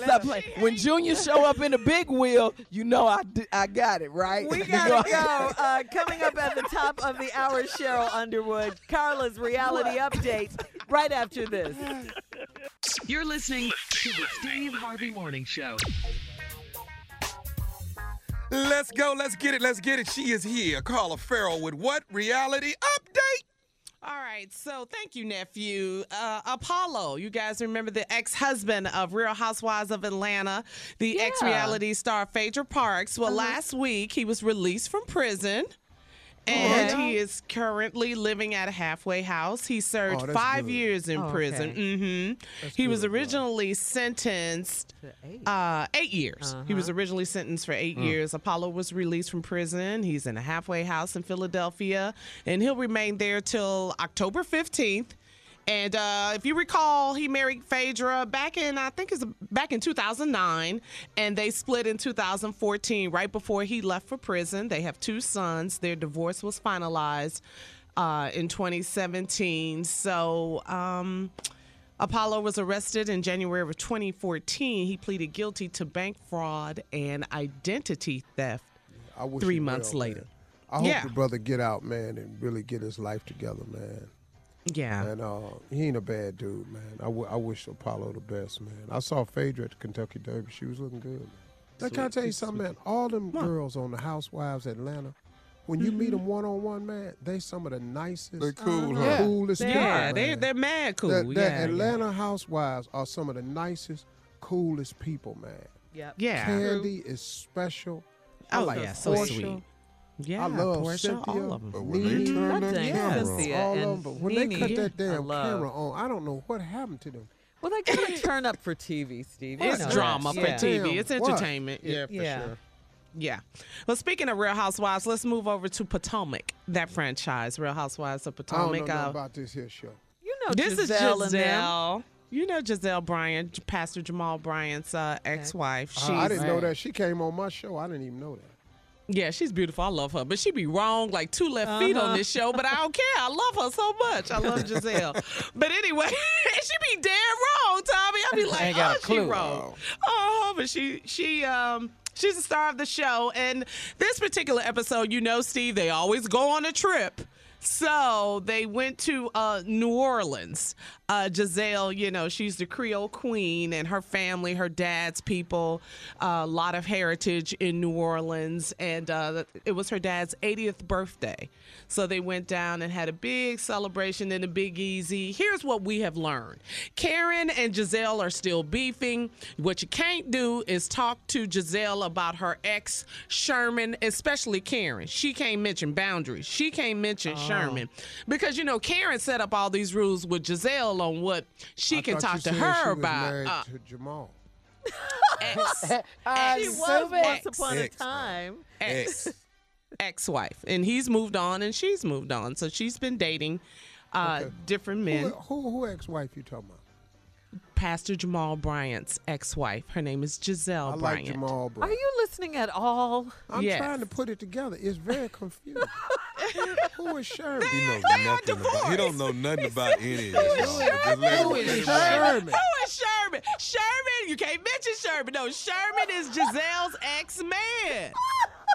Stop playing. When Junior show up in the big wheel, you know I, I got it right.
We gotta go. Uh, coming up at the top of the hour, Sheryl Underwood, Carla's reality update right after this.
You're listening to the Steve Harvey Morning Show.
Let's go. Let's get it. Let's get it. She is here. Carla Ferrell with what? Reality update.
All right, so thank you, nephew. Uh, Apollo, you guys remember the ex husband of Real Housewives of Atlanta, the
Yeah.
ex reality star Phaedra Parks. Well, last week he was released from prison. And he is currently living at a halfway house. He served
Oh, that's
five
good.
years in
Oh,
prison.
okay.
hmm He was originally sentenced uh, eight years. He was originally sentenced for eight years. Apollo was released from prison. He's in a halfway house in Philadelphia, and he'll remain there till October 15th. And uh, if you recall, he married Phaedra back in I think it's back in 2009, and they split in 2014, right before he left for prison. They have two sons. Their divorce was finalized uh, in 2017. So. Um, Apollo was arrested in January of 2014. He pleaded guilty to bank fraud and identity theft. Three months
will,
later.
man. I hope
Yeah.
the brother get out, man, and really get his life together, man.
Yeah.
And uh, he ain't a bad dude, man. I, w- I wish Apollo the best, man. I saw Phaedra at the Kentucky Derby. She was looking good, man. Now, can I tell you something, man? All them girls on the Housewives Atlanta, when you meet them one on one, man, they some of the nicest,
They cool, huh?
Yeah.
coolest
They
people.
are. They,
man.
they're mad cool.
The, the
yeah, yeah.
Atlanta Housewives are some of the nicest, coolest people, man.
Yep.
Yeah.
Kandi is special. I
Oh,
like
yeah, so
Porsha.
sweet. Yeah,
I love
Porsha,
Cynthia,
all of them.
But when they
Nene,
turn
That's
that
it.
camera
Cynthia
on,
all of them. When they cut that damn camera on, I don't know what happened to them.
Well, they gotta turn up for TV, Steve.
It's drama
that.
for
Yeah.
TV.
Damn,
It's
what?
entertainment.
Yeah, for
Yeah.
sure.
Yeah. Well, speaking of Real Housewives, let's move over to Potomac, that franchise, Real Housewives of
I don't
Potomac.
know nothing
Uh,
about this here show.
You know
this is
Gizelle and them.
Gizelle. You know Gizelle Bryant, Pastor Jamal Bryant's uh, ex-wife.
Uh, I didn't know that. She came on my show. I didn't even know that.
Yeah, she's beautiful. I love her, but she be wrong like two left feet on this show. But I don't care. I love her so much. I love Gizelle. but anyway, she be dead wrong, Tommy. I be like,
got
oh, she wrong. Oh, but she she um. She's the star of the show, and this particular episode, you know, Steve, they always go on a trip. So they went to uh, New Orleans. Uh, Gizelle, you know, she's the Creole queen, and her family, her dad's people, a lot of heritage in New Orleans. And uh, it was her dad's 80th birthday. So they went down and had a big celebration in the Big Easy. Here's what we have learned Karen and Gizelle are still beefing. What you can't do is talk to Gizelle about her ex, Sherman, especially Karen. She can't mention boundaries. She can't mention Sherman. Because, you know, Karen set up all these rules with Gizelle on what she
I
can talk
you
to
said
her
she
about.
married
Uh,
to Jamal.
ex,
I
She was
it.
once upon a time.
ex ex-wife and he's moved on and she's moved on so she's been dating uh
Okay.
different men
Who, who, who ex-wife you talking about?
Pastor jamal bryant's ex-wife her name is gizelle
I like
bryant
Are you listening at all?
I'm
Yes.
trying to put it together. It's very confusing. who is Sherman?
He knows nothing about. He don't know nothing about any of this. y'all. Just let him
Who
get
is
it right.
Sherman.
who is sherman sherman you can't mention sherman no sherman is gizelle's ex-man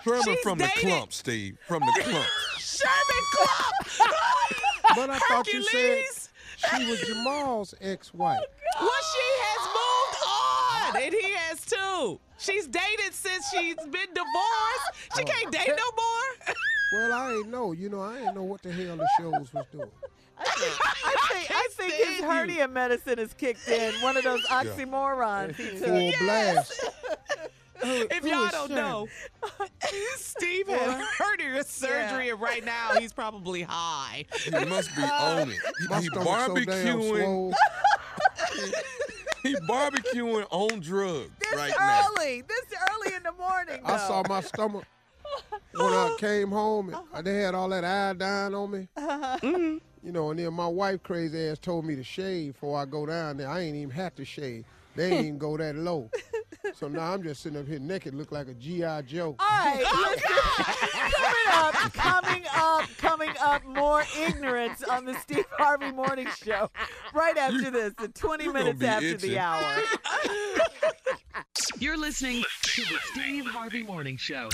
Sherman
She's
from the clump, Steve. From the clump.
sherman Klump
But I thought you said
Hercules.
She was Jamal's ex-wife.
Oh, well, she has moved on, and he has too. She's dated since she's been divorced. She oh. can't date no more.
Well, I ain't know. You know, I ain't know what the hell the shows was doing.
I think I think his
stand you.
hernia medicine has kicked in. One of those oxymorons he took.
Full blast.
Oh, if
who
y'all don't
Sherman?
know, Steve had hernia surgery, and right now he's probably high.
He must be on it.
My
He, he
stomach's so
barbecuing.
swole.
he barbecuing on drugs
This
right now.
early, this early in the morning.
I saw my stomach. when I came home, and they had all that iodine on me. Uh-huh. You know, and then my wife crazy ass told me to shave before I go down there. I ain't even have to shave. They ain't even go that low. So now I'm just sitting up here naked, look like a GI Joe.
All right, listen. coming up, coming up, coming up, more ignorance on the Steve Harvey Morning Show. Right after this, at 20 minutes after
itching.
the hour.
You're listening to the Steve Harvey Morning Show.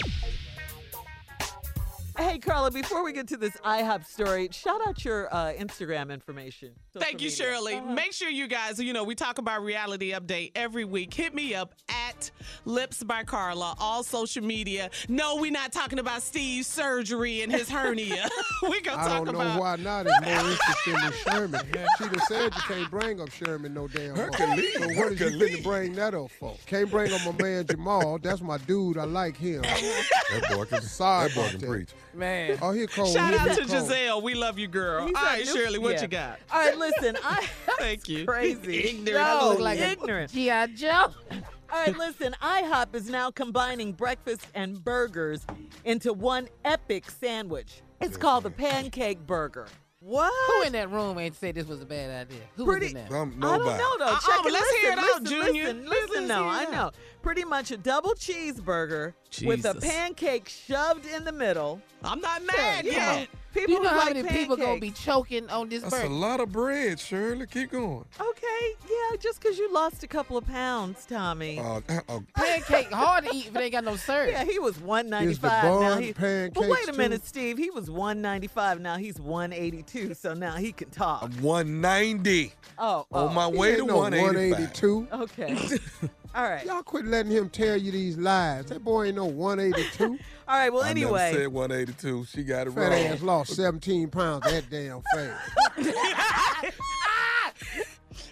Hey, Carla, before we get to this IHOP story, shout out your uh, Instagram information.
Thank you,
media.
Shirley.
Uh-huh.
Make sure you guys, you know, we talk about reality update every week. Hit me up at Lips by Carla, all social media. No, we're not talking about Steve's surgery and his hernia. we gonna
I
talk
don't know
about
why not. It's more interesting than Sherman. She done said you can't bring up Sherman no damn more.
Hercules,
So what is you
Hercules.
finna bring that up for? Can't bring up my man Jamal. That's my dude. I like him.
That boy can,
Sorry
that boy can
that.
preach.
Man.
Oh, here cold.
Shout
Here
out to
cold.
Gizelle. We love you, girl.
He's
all
a
right,
new-
Shirley, what
yeah.
you got?
All right, listen, I
Thank you.
crazy.
Ignorant.
I look
No,
like
ignorant.
G.I. Joe.
All right, listen, IHOP is now combining breakfast and burgers into one epic sandwich. It's called the pancake burger. What?
Who in that room ain't say this was a bad idea? Who
Pretty-
was in there?
Some,
I don't know though.
Uh-uh,
Check
but
it.
let's
listen,
hear it out,
listen,
Junior.
Listen,
Let's-
listen
let's
no, I know. Pretty much a double cheeseburger with a pancake shoved in the middle.
I'm not mad
you
yet.
know, people
you know how
like
many people gonna be choking on this
That's a lot of bread, Shirley. Keep going.
Okay, yeah, just because you lost a couple of pounds, Tommy.
Uh, uh,
Pancake hard to eat if it ain't got no syrup.
yeah, he was one ninety
Is the.
Now he. But wait a
too?
minute, Steve. He was one ninety five. Now he's one eighty two. So now he can talk.
I'm 190.
Oh, oh.
On my way to
no
185.
182.
Okay. All right.
Y'all quit letting him tell you these lies. That boy ain't no 182.
All right. Well,
I
anyway.
never said 182. She got it
Fat
wrong.
ass lost 17 pounds that damn fast.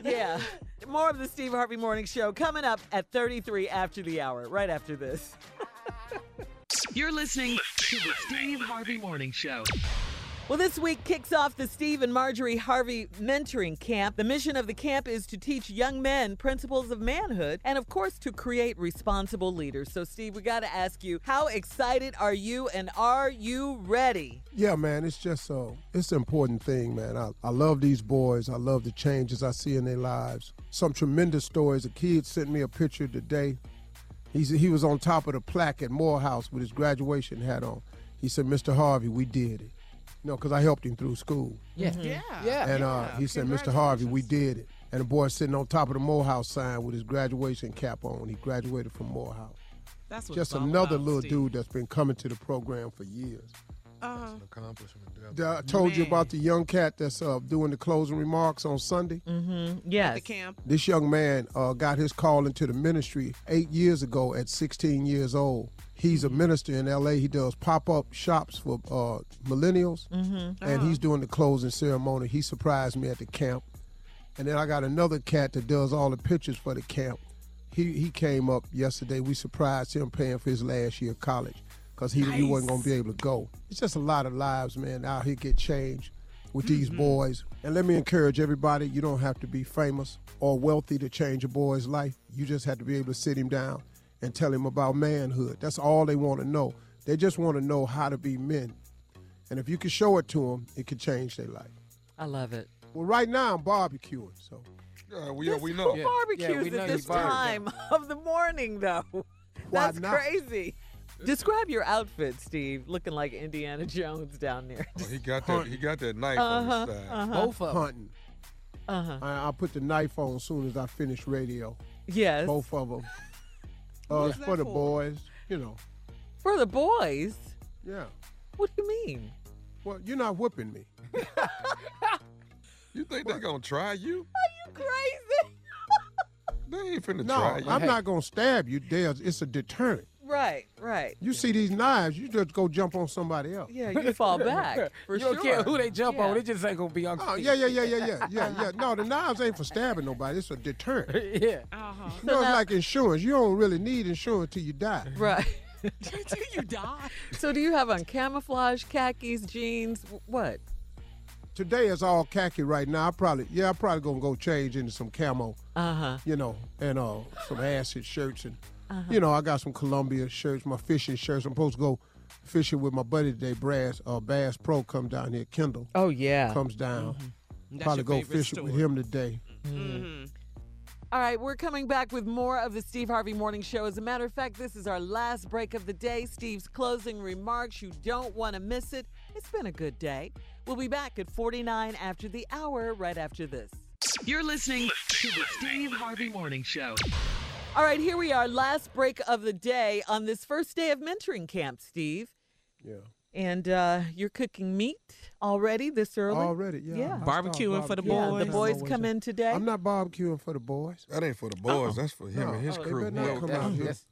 Yeah. More of the Steve Harvey Morning Show coming up at 33 after the hour, right after this.
You're listening to the Steve Harvey Morning Show.
Well, this week kicks off the Steve and Marjorie Harvey Mentoring Camp. The mission of the camp is to teach young men principles of manhood and, of course, to create responsible leaders. So, Steve, we got to ask you, how excited are you and are you ready?
Yeah, man, it's just so it's an important thing, man. I, I love these boys. I love the changes I see in their lives. Some tremendous stories. A kid sent me a picture today. He's, he was on top of the plaque at Morehouse with his graduation hat on. He said, Mr. Harvey, we did it. You know, because I helped him through school.
Yeah.
Yeah.
Yeah.
And uh, he said, Mr. Harvey, we did it. And the boy sitting on top of the Morehouse sign with his graduation cap on. He graduated from Morehouse.
That's what
Just another
about,
little
Steve.
dude that's been coming to the program for years.
Uh-huh.
The- I told you about the young cat that's uh, doing the closing remarks on Sunday.
Mm-hmm.
At
Yes.
the camp.
This young man uh, got his call into the ministry eight years ago at 16 years old. He's a minister in LA. He does pop up shops for uh, millennials,
Mm-hmm.
and he's doing the closing ceremony. He surprised me at the camp. And then I got another cat that does all the pictures for the camp. He he came up yesterday. We surprised him paying for his last year of college because he, he wasn't going to be able to go. It's just a lot of lives, man, out here get changed with these boys. And let me encourage everybody you don't have to be famous or wealthy to change a boy's life. You just have to be able to sit him down and tell him about manhood. That's all they want to know. They just want to know how to be men. And if you can show it to them, it could change their life.
I love it.
Well, right now I'm barbecuing, so
Yeah, we, yeah, we know.
Yeah.
Barbecues
we know
at
you
this
barbecue.
time of the morning, though.
Why
That's
not?
crazy. Describe your outfit, Steve. Looking like Indiana Jones down there.
Oh, he got that. He got that knife on
Uh-huh,
his side.
uh-huh,
Both of them.
hunting.
uh-huh.
I, I'll put the knife on as soon as I finish radio.
Yes.
Both of them. Uh, it's
that
for the
for?
boys, you know.
For the boys?
Yeah.
What do you mean?
Well, you're not whipping me.
You think they're gonna try you?
Are you crazy?
They ain't finna
No,
try you.
I'm not gonna stab you. There's, it's a deterrent.
Right, right.
You see these knives, you just go jump on somebody else.
Yeah, you fall back for
you
sure.
don't care who they jump
Yeah.
on. It just ain't gonna be on.
Oh yeah, yeah, yeah, yeah, yeah, yeah, yeah. No, the knives ain't for stabbing nobody. It's a deterrent.
Yeah.
Uh-huh.
know, it's
now-
like insurance. You don't really need insurance till you die.
Right.
Until you die.
so do you have on camouflage, khakis, jeans? What?
Today is all khaki right now. I probably, yeah, I probably gonna go change into some camo,
Uh-huh.
you know, and uh some acid shirts and, you know, I got some Columbia shirts, my fishing shirts. I'm supposed to go fishing with my buddy today, Brass, uh, Bass Pro, come down here. Kendall.
Oh, yeah.
Comes down.
That's
Probably
your
go
favorite
fishing with him today.
Mm-hmm.
All right, we're coming back with more of the Steve Harvey Morning Show. As a matter of fact, this is our last break of the day. Steve's closing remarks. You don't want to miss it. It's been a good day. We'll be back at 49 after the hour, right after this.
You're listening to the Steve Harvey Morning Show.
All right, here we are, last break of the day on this first day of mentoring camp, Steve.
Yeah.
And uh, you're cooking meat already this early?
Already, yeah.
Yeah.
I started
Barbecuing for the
Yeah,
boys.
the boys come in today.
I'm not barbecuing for the boys.
That ain't for the boys. That's for him
No.
and his
Oh, they
crew.
better not
He
come
okay.
out here.
That's-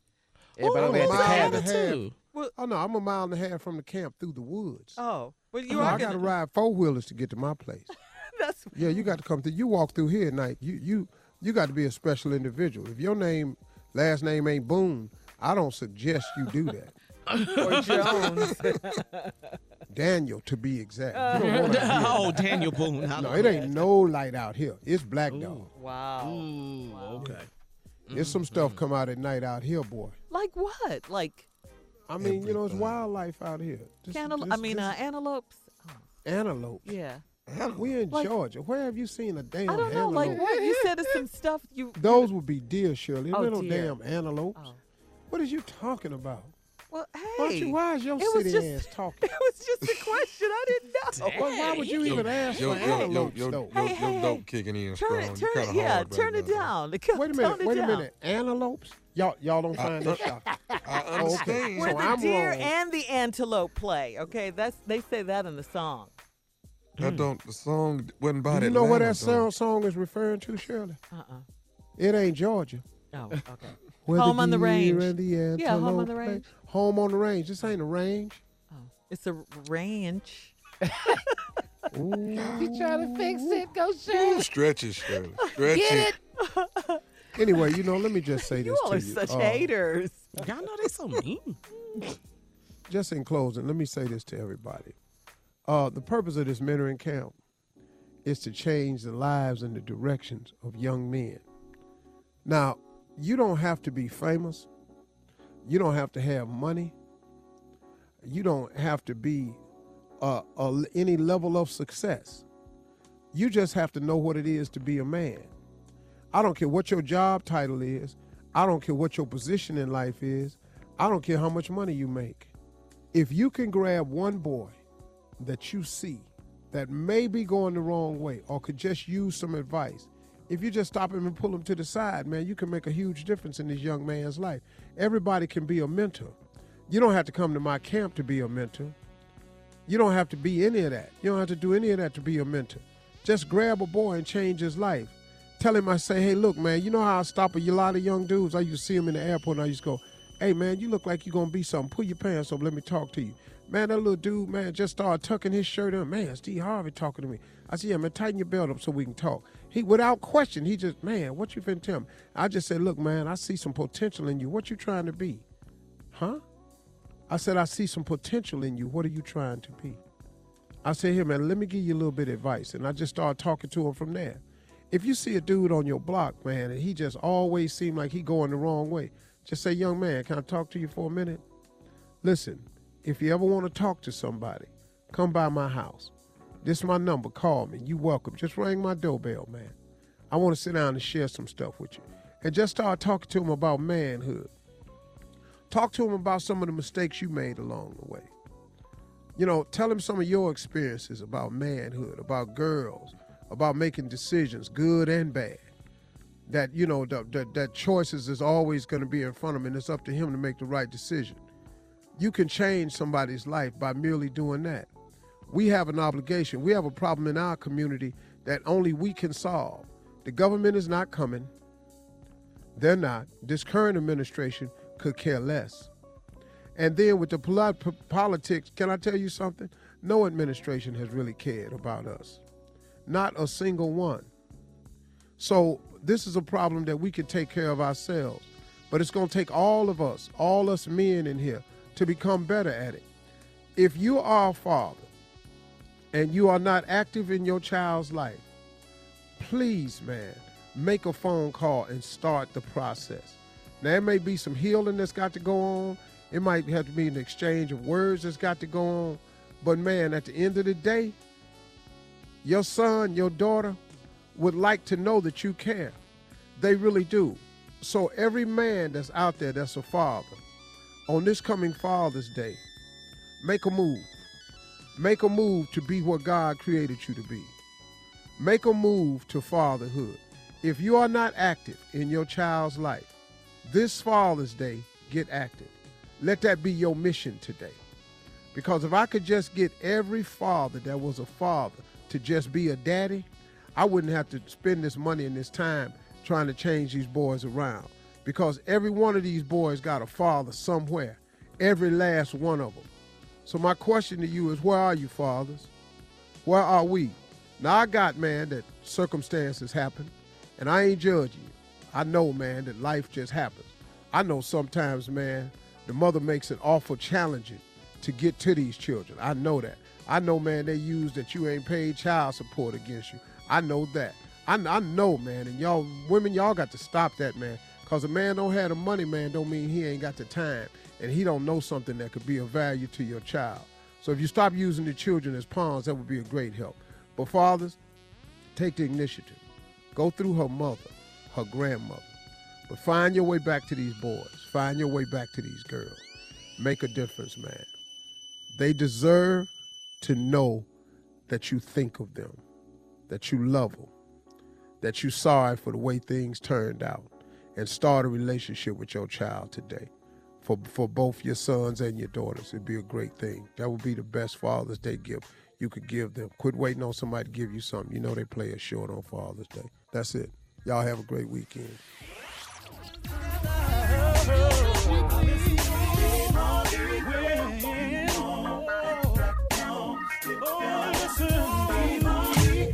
I'm
Everybody
a
over at the
mile and
cabin.
a half.
too.
Oh no, I'm a mile and a half from the camp through the woods.
Oh, well, you
You know,
are
I got to
gonna-
ride four wheelers to get to my place.
That's
Yeah, you got to come through. You walk through here at night. You you you got to be a special individual. If your name last name ain't Boone, I don't suggest you do that.
or Jones.
Daniel, to be exact. You don't hear
oh. Daniel Boone.
No,
love
it
that.
ain't no light out here. It's black dog.
wow.
Ooh, okay.
There's some stuff come out at night out here, boy.
Like what? Like
I mean, you know, it's wildlife out here. This-
cantal-
this-
I mean,
this
uh, antelopes.
antelope.
Yeah.
We in
Like-
Georgia. Where have you seen a damn
I don't know. Like what? You said it's some stuff you.
Those would be deer, Shirley.
Oh,
They're
deer.
damn antelopes.
Oh.
What are you talking about?
Well, hey.
Why, you, why is your
it
city
just-
ass talking?
It was just a question. I didn't know.
Why, why would you even ask
Yo,
for
yo, yo,
antelopes,
yo,
though?
yo,
Hey, hey,
yo, dope
hey.
kicking in
Turn
strong.
it,
You
turn it, yeah,
hard right
turn it down.
Wait a minute,
it
wait a minute. Antelopes? Y'all, y'all don't find that shocking.
I
Okay.
understand.
Where
So
the
I'm
deer
wrong.
and the antelope play. Okay, that's they say that in the song.
I don't. The song wasn't by
Do you know what that
though.
song, song is referring to, Shirley?
Uh-uh.
It ain't Georgia.
Oh, okay.
Where
Home on the
deer
range.
And the
Yeah, Home on
antelope
the
play.
Range.
Home on the range. This ain't a range.
Oh, it's a ranch.
You trying to fix it? Go Shirley.
Stretch it, Shirley. Stretch
Get
it.
it.
Anyway, you know, let me just say this
You
this
all
to
are
you.
such
Uh,
haters.
Y'all know they so mean.
just in closing, let me say this to everybody. Uh, the purpose of this mentoring camp is to change the lives and the directions of young men. Now, you don't have to be famous. You don't have to have money. You don't have to be uh, a, any level of success. You just have to know what it is to be a man. I don't care what your job title is. I don't care what your position in life is. I don't care how much money you make. If you can grab one boy that you see that may be going the wrong way or could just use some advice, if you just stop him and pull him to the side, man, you can make a huge difference in this young man's life. Everybody can be a mentor. You don't have to come to my camp to be a mentor. You don't have to be any of that. You don't have to do any of that to be a mentor. Just grab a boy and change his life. Tell him I say, hey, look, man, you know how I stop a lot of young dudes? I used to see them in the airport and I used to go, hey, man, you look like you're going to be something. Pull your pants up. Let me talk to you. Man, that little dude, man, just started tucking his shirt up. Man, Steve Harvey talking to me. I said, yeah, man, tighten your belt up so we can talk. He, without question, he just, man, what you finna tell me? I just said, look, man, I see some potential in you. What you trying to be? Huh? I said, I see some potential in you. What are you trying to be? I said, here, man, let me give you a little bit of advice. And I just started talking to him from there. If you see a dude on your block, man, and he just always seem like he going the wrong way, just say, young man, can I talk to you for a minute? Listen, if you ever want to talk to somebody, come by my house. This is my number. Call me. You welcome. Just ring my doorbell, man. I want to sit down and share some stuff with you. And just start talking to him about manhood. Talk to him about some of the mistakes you made along the way. You know, tell him some of your experiences about manhood, about girls, about making decisions, good and bad. That, you know, that, that, that choices is always going to be in front of him and it's up to him to make the right decision. You can change somebody's life by merely doing that. We have an obligation. We have a problem in our community that only we can solve. The government is not coming. They're not. This current administration could care less. And then with the poli- politics, can I tell you something? No administration has really cared about us. Not a single one. So this is a problem that we can take care of ourselves. But it's going to take all of us, all us men in here, to become better at it. If you are a father and you are not active in your child's life, please, man, make a phone call and start the process. Now, there may be some healing that's got to go on. It might have to be an exchange of words that's got to go on. But man, at the end of the day, your son, your daughter would like to know that you care. They really do. So every man that's out there that's a father, on this coming Father's Day, make a move. Make a move to be what God created you to be. Make a move to fatherhood. If you are not active in your child's life, this Father's Day, get active. Let that be your mission today. Because if I could just get every father that was a father to just be a daddy, I wouldn't have to spend this money and this time trying to change these boys around. Because every one of these boys got a father somewhere, every last one of them. So my question to you is where are you, fathers? Where are we? Now I got, man, that circumstances happen, and I ain't judging you. I know, man, that life just happens. I know sometimes, man, the mother makes it awful challenging to get to these children. I know that. I know, man, they use that you ain't paid child support against you. I know that. I, I know, man, and y'all women, y'all got to stop that, man. Cause a man don't have the money, man, don't mean he ain't got the time, and he don't know something that could be of value to your child. So if you stop using the children as pawns, that would be a great help. But fathers, take the initiative. Go through her mother, her grandmother, but find your way back to these boys. Find your way back to these girls. Make a difference, man. They deserve to know that you think of them, that you love them, that you're sorry for the way things turned out, and start a relationship with your child today. For, for both your sons and your daughters, it'd be a great thing. That would be the best Father's Day gift you could give them. Quit waiting on somebody to give you something. You know they play it short on Father's Day. That's it. Y'all have a great weekend.